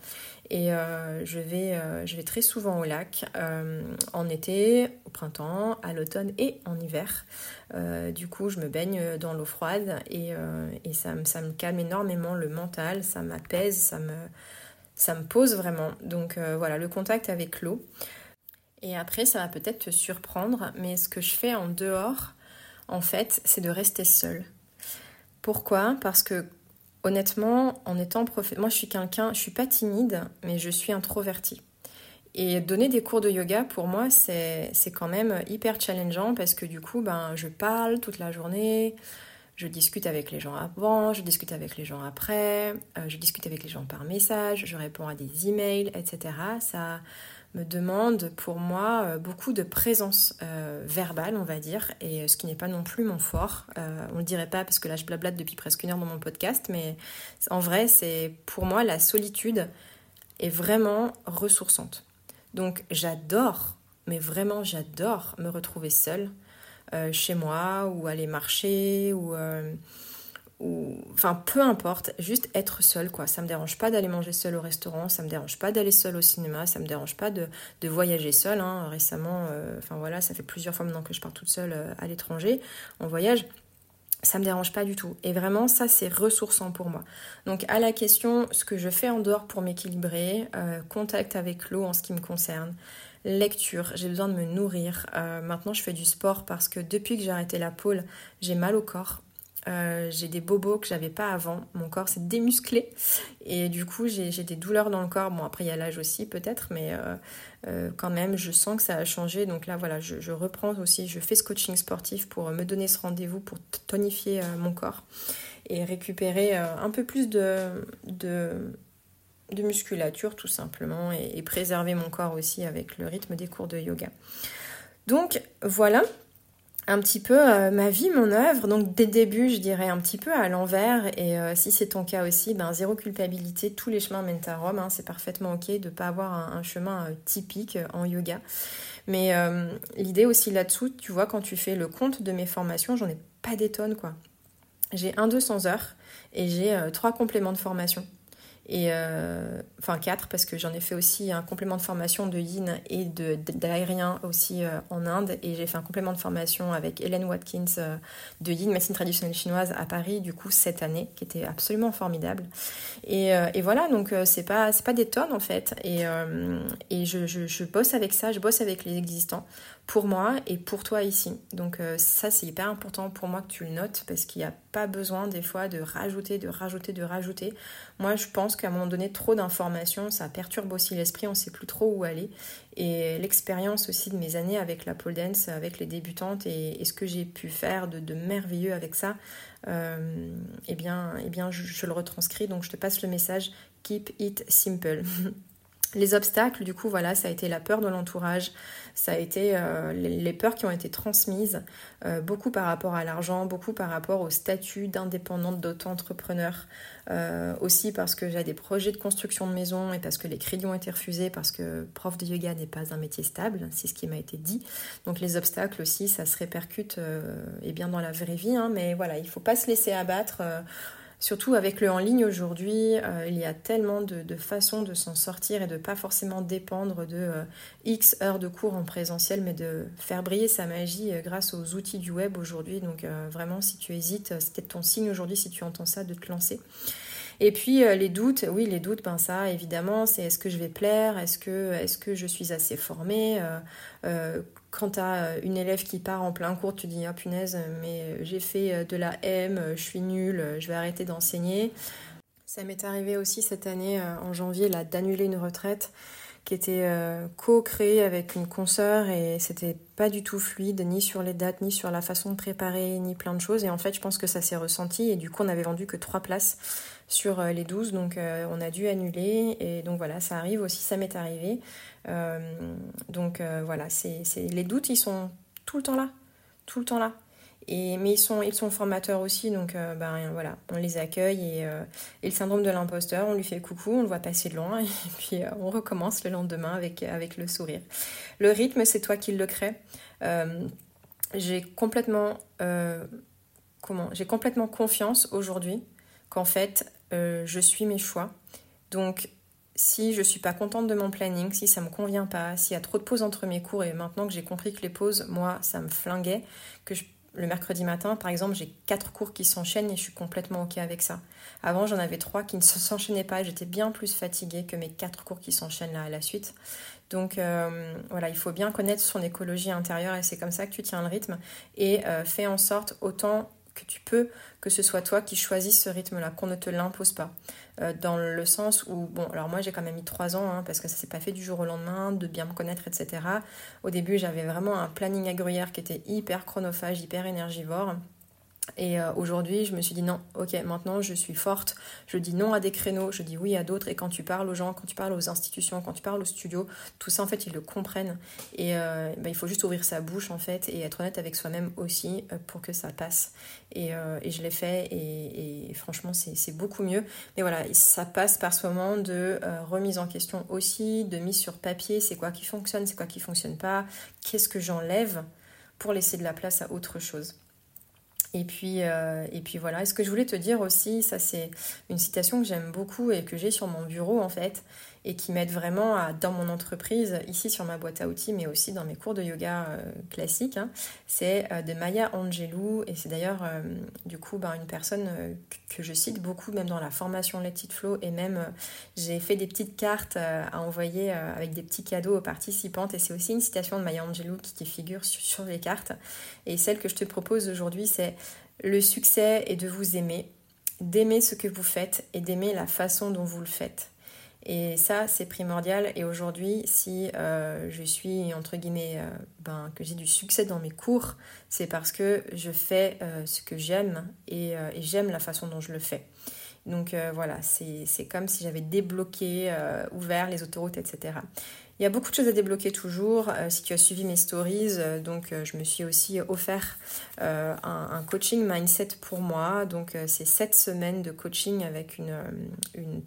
Et euh, je, vais, euh, je vais très souvent au lac en été, au printemps, à l'automne et en hiver. du coup, je me baigne dans l'eau froide et, ça, me calme énormément le mental, ça m'apaise, ça me, ça me pose vraiment. Donc voilà, le contact avec l'eau. Et après, ça va peut-être te surprendre, mais ce que je fais en dehors, en fait, c'est de rester seule. Pourquoi? Parce que honnêtement, en étant prof... moi je suis quelqu'un, je suis pas timide, mais je suis introvertie. Et donner des cours de yoga, pour moi, c'est quand même hyper challengeant parce que du coup, ben, je parle toute la journée, je discute avec les gens avant, je discute avec les gens après, euh, je discute avec les gens par message, je réponds à des emails, etc. Ça, me demande pour moi euh, beaucoup de présence euh, verbale, on va dire, et euh, ce qui n'est pas non plus mon fort. on le dirait pas parce que là je blablate depuis presque une heure dans mon podcast, mais en vrai, c'est pour moi la solitude est vraiment ressourçante. Donc j'adore, mais vraiment j'adore me retrouver seule chez moi ou aller marcher ou enfin peu importe, juste être seul quoi. Ça me dérange pas d'aller manger seul au restaurant, ça me dérange pas d'aller seul au cinéma, ça me dérange pas de, voyager seul. Hein. Récemment, euh, enfin voilà, ça fait plusieurs fois maintenant que je pars toute seule euh, à l'étranger en voyage. Ça me dérange pas du tout. Et vraiment, ça, c'est ressourçant pour moi. Donc, à la question, ce que je fais en dehors pour m'équilibrer, euh, contact avec l'eau en ce qui me concerne, lecture, j'ai besoin de me nourrir. maintenant, je fais du sport parce que depuis que j'ai arrêté la pôle, j'ai mal au corps. Euh, j'ai des bobos que j'avais pas avant. Mon corps s'est démusclé et du coup j'ai des douleurs dans le corps. Bon après il y a l'âge aussi peut-être, mais euh, euh, quand même je sens que ça a changé. Donc là voilà, je, reprends aussi, je fais ce coaching sportif pour me donner ce rendez-vous pour tonifier mon corps et récupérer un peu plus de, de, musculature tout simplement et préserver mon corps aussi avec le rythme des cours de yoga. Donc voilà, un petit peu euh, ma vie, mon œuvre. Donc dès le début, je dirais un petit peu à l'envers. Et euh, si c'est ton cas aussi, ben, zéro culpabilité, tous les chemins mènent à Rome. Hein. c'est parfaitement ok de ne pas avoir un, chemin euh, typique en yoga. Mais l'idée aussi là-dessous, tu vois, quand tu fais le compte de mes formations, j'en ai pas des tonnes quoi. J'ai un 200 heures et j'ai trois compléments de formation et euh, enfin quatre parce que j'en ai fait aussi un complément de formation de yin et de d'aérien aussi euh, en Inde. Et j'ai fait un complément de formation avec Hélène Watkins euh, de yin médecine traditionnelle chinoise à Paris du coup cette année qui était absolument formidable. Et, et voilà donc c'est pas c'est pas des tonnes en fait. Et, et je, je, je bosse avec ça je bosse avec les existants pour moi et pour toi ici. Donc euh, ça c'est hyper important pour moi que tu le notes parce qu'il n'y a pas besoin des fois de rajouter, de rajouter, de rajouter. Moi je pense qu'à un moment donné trop d'informations ça perturbe aussi l'esprit, on ne sait plus trop où aller. Et l'expérience aussi de mes années avec la pole dance, avec les débutantes et, ce que j'ai pu faire de, merveilleux avec ça, euh, eh bien, eh bien je, je le retranscris. Donc je te passe le message, keep it simple. Les obstacles, du coup, voilà, ça a été la peur de l'entourage, ça a été euh, les, peurs qui ont été transmises, euh, beaucoup par rapport à l'argent, beaucoup par rapport au statut d'indépendante d'auto-entrepreneur, euh, aussi parce que j'ai des projets de construction de maison et parce que les crédits ont été refusés, parce que prof de yoga n'est pas un métier stable, c'est ce qui m'a été dit. Donc les obstacles aussi, ça se répercute et bien dans la vraie vie, hein, mais voilà, il ne faut pas se laisser abattre. Surtout avec le en ligne aujourd'hui, euh, il y a tellement de, façons de s'en sortir et de pas forcément dépendre de euh, X heures de cours en présentiel, mais de faire briller sa magie euh, grâce aux outils du web aujourd'hui. Donc vraiment, si tu hésites, c'était ton signe aujourd'hui, si tu entends ça, de te lancer. Et puis euh, les doutes, oui, les doutes, ben ça, évidemment, c'est est-ce que je vais plaire Est-ce que, est que je suis assez formée euh, euh, Quand tu as une élève qui part en plein cours, tu dis, ah punaise, mais j'ai fait de la M, je suis nulle, je vais arrêter d'enseigner. Ça m'est arrivé aussi cette année, en janvier, là, d'annuler une retraite qui était co-créée avec une consoeur et c'était pas du tout fluide, ni sur les dates, ni sur la façon de préparer, ni plein de choses. Et en fait, je pense que ça s'est ressenti et du coup, on avait vendu que trois places sur euh, les 12, donc euh, on a dû annuler. Et donc voilà, ça arrive aussi, ça m'est arrivé. Euh, donc voilà, c'est, les doutes, ils sont tout le temps là, tout le temps là. Et, mais ils sont, ils sont formateurs aussi, donc ben, voilà, on les accueille. Et, et, le syndrome de l'imposteur, on lui fait coucou, on le voit passer de loin, et puis on recommence le lendemain avec, avec le sourire. Le rythme, c'est toi qui le crée. j'ai complètement, comment, j'ai complètement confiance aujourd'hui qu'en fait, euh, je suis mes choix. Donc, si je suis pas contente de mon planning, si ça me convient pas, s'il y a trop de pauses entre mes cours, et maintenant que j'ai compris que les pauses, moi, ça me flinguait, que le mercredi matin, par exemple, j'ai quatre cours qui s'enchaînent et je suis complètement OK avec ça. Avant, j'en avais trois qui ne s'enchaînaient pas et j'étais bien plus fatiguée que mes quatre cours qui s'enchaînent là à la suite. Donc euh, voilà, il faut bien connaître son écologie intérieure et c'est comme ça que tu tiens le rythme et euh, fais en sorte autant que tu peux, que ce soit toi qui choisis ce rythme-là, qu'on ne te l'impose pas. Euh, dans le sens où, bon, alors moi j'ai quand même mis trois ans, hein, parce que ça s'est pas fait du jour au lendemain, de bien me connaître, etc. Au début, j'avais vraiment un planning à gruyère qui était hyper chronophage, hyper énergivore. Et euh, aujourd'hui, je me suis dit non, ok, maintenant je suis forte, je dis non à des créneaux, je dis oui à d'autres. Et quand tu parles aux gens, quand tu parles aux institutions, quand tu parles aux studios, tout ça en fait, ils le comprennent. Et euh, bah, il faut juste ouvrir sa bouche en fait et être honnête avec soi-même aussi euh, pour que ça passe. Et, je l'ai fait et, franchement, c'est beaucoup mieux. Mais voilà, ça passe par ce moment de remise en question aussi, de mise sur papier c'est quoi qui fonctionne, c'est quoi qui fonctionne pas, qu'est-ce que j'enlève pour laisser de la place à autre chose? Et puis, euh, et puis voilà. Et ce que je voulais te dire aussi, ça c'est une citation que j'aime beaucoup et que j'ai sur mon bureau en fait, et qui m'aide vraiment dans mon entreprise, ici sur ma boîte à outils, mais aussi dans mes cours de yoga euh, classiques. Hein. c'est euh, de Maya Angelou, et c'est d'ailleurs du coup ben, une personne que je cite beaucoup, même dans la formation Let It Flow, et même j'ai fait des petites cartes à envoyer avec des petits cadeaux aux participantes, et c'est aussi une citation de Maya Angelou qui, figure sur les cartes. Et celle que je te propose aujourd'hui, c'est le succès est de vous aimer, d'aimer ce que vous faites et d'aimer la façon dont vous le faites. Et ça, c'est primordial. Et aujourd'hui, si euh, je suis, entre guillemets, euh, ben, que j'ai du succès dans mes cours, c'est parce que je fais euh, ce que j'aime et, j'aime la façon dont je le fais. Donc voilà, c'est comme si j'avais débloqué, ouvert les autoroutes, etc. Il y a beaucoup de choses à débloquer toujours. Si tu as suivi mes stories, donc je me suis aussi offert un, coaching mindset pour moi. Donc c'est sept semaines de coaching avec une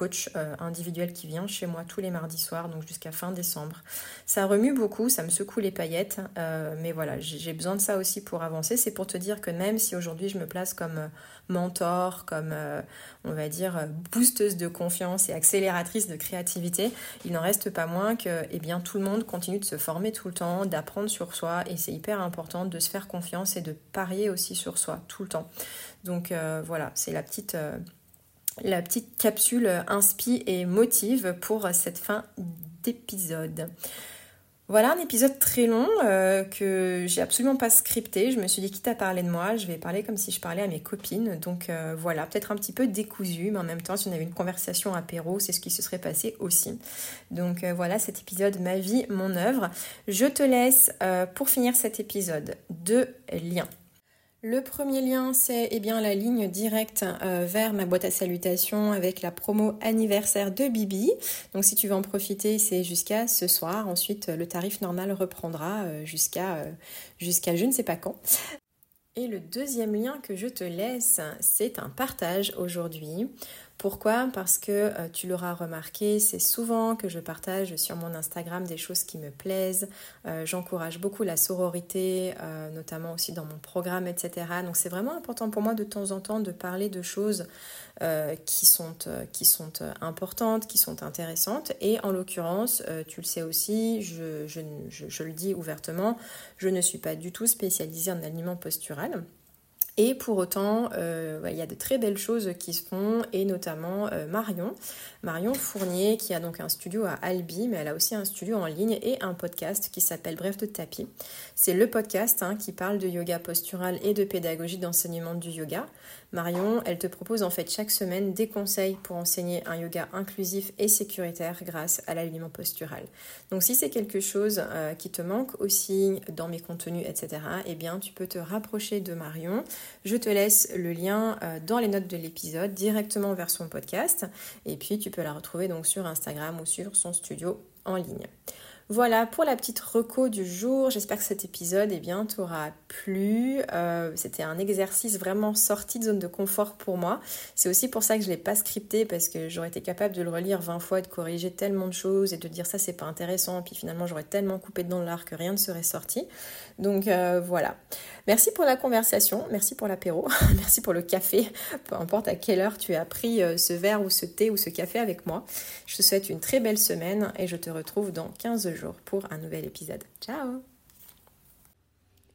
coach euh, individuel qui vient chez moi tous les mardis soirs, donc jusqu'à fin décembre. Ça remue beaucoup, ça me secoue les paillettes, euh, mais voilà, j'ai besoin de ça aussi pour avancer. C'est pour te dire que même si aujourd'hui je me place comme euh, mentor, comme on va dire boosteuse de confiance et accélératrice de créativité, il n'en reste pas moins que eh tout le monde continue de se former tout le temps, d'apprendre sur soi, et c'est hyper important de se faire confiance et de parier aussi sur soi tout le temps. Donc voilà, c'est la petite la petite capsule inspi et motive pour cette fin d'épisode. Voilà un épisode très long euh, que j'ai absolument pas scripté. Je me suis dit, quitte à parler de moi, je vais parler comme si je parlais à mes copines. Donc euh, voilà, peut-être un petit peu décousu, mais en même temps, si on avait une conversation apéro, c'est ce qui se serait passé aussi. Donc euh, voilà cet épisode Ma vie, mon œuvre. Je te laisse pour finir cet épisode deux liens. Le premier lien, c'est eh bien la ligne directe euh, vers ma boîte à salutations avec la promo anniversaire de Bibi. Donc si tu veux en profiter, c'est jusqu'à ce soir. Ensuite, le tarif normal reprendra euh, euh, jusqu'à je ne sais pas quand. Et le deuxième lien que je te laisse, c'est un partage aujourd'hui. Pourquoi? Parce que euh, tu l'auras remarqué, c'est souvent que je partage sur mon Instagram des choses qui me plaisent. Euh, j'encourage beaucoup la sororité, euh, notamment aussi dans mon programme, etc. Donc c'est vraiment important pour moi de temps en temps de parler de choses qui sont, importantes, qui sont intéressantes. Et en l'occurrence, tu le sais aussi, je, le dis ouvertement, je ne suis pas du tout spécialisée en alignement postural. Et pour autant, euh, il y a de très belles choses qui se font, et notamment euh, Marion, Marion Fournier, qui a donc un studio à Albi, mais elle a aussi un studio en ligne et un podcast qui s'appelle Bref de tapis. C'est le podcast hein, qui parle de yoga postural et de pédagogie d'enseignement du yoga. Marion, elle te propose en fait chaque semaine des conseils pour enseigner un yoga inclusif et sécuritaire grâce à l'alignement postural. Donc si c'est quelque chose euh, qui te manque aussi dans mes contenus, etc., eh bien tu peux te rapprocher de Marion. Je te laisse le lien euh, dans les notes de l'épisode directement vers son podcast et puis tu peux la retrouver donc sur Instagram ou sur son studio en ligne. Voilà pour la petite reco du jour. J'espère que cet épisode eh bien, t'aura plu. Euh, c'était un exercice vraiment sorti de zone de confort pour moi. C'est aussi pour ça que je ne l'ai pas scripté parce que j'aurais été capable de le relire 20 fois de corriger tellement de choses et de dire ça c'est pas intéressant. Puis finalement j'aurais tellement coupé dans l'art que rien ne serait sorti. Donc euh, voilà. Merci pour la conversation, merci pour l'apéro, merci pour le café, peu importe à quelle heure tu as pris euh, ce verre ou ce thé ou ce café avec moi. Je te souhaite une très belle semaine et je te retrouve dans 15 jours pour un nouvel épisode. Ciao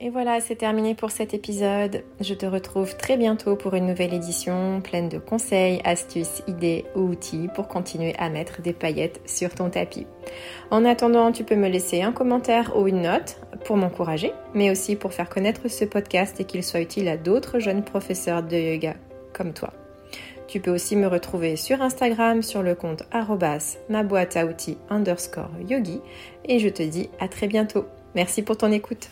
et voilà, c'est terminé pour cet épisode. Je te retrouve très bientôt pour une nouvelle édition pleine de conseils, astuces, idées ou outils pour continuer à mettre des paillettes sur ton tapis. En attendant, tu peux me laisser un commentaire ou une note pour m'encourager, mais aussi pour faire connaître ce podcast et qu'il soit utile à d'autres jeunes professeurs de yoga comme toi. Tu peux aussi me retrouver sur Instagram sur le compte ma boîte à outils underscore yogi et je te dis à très bientôt. Merci pour ton écoute.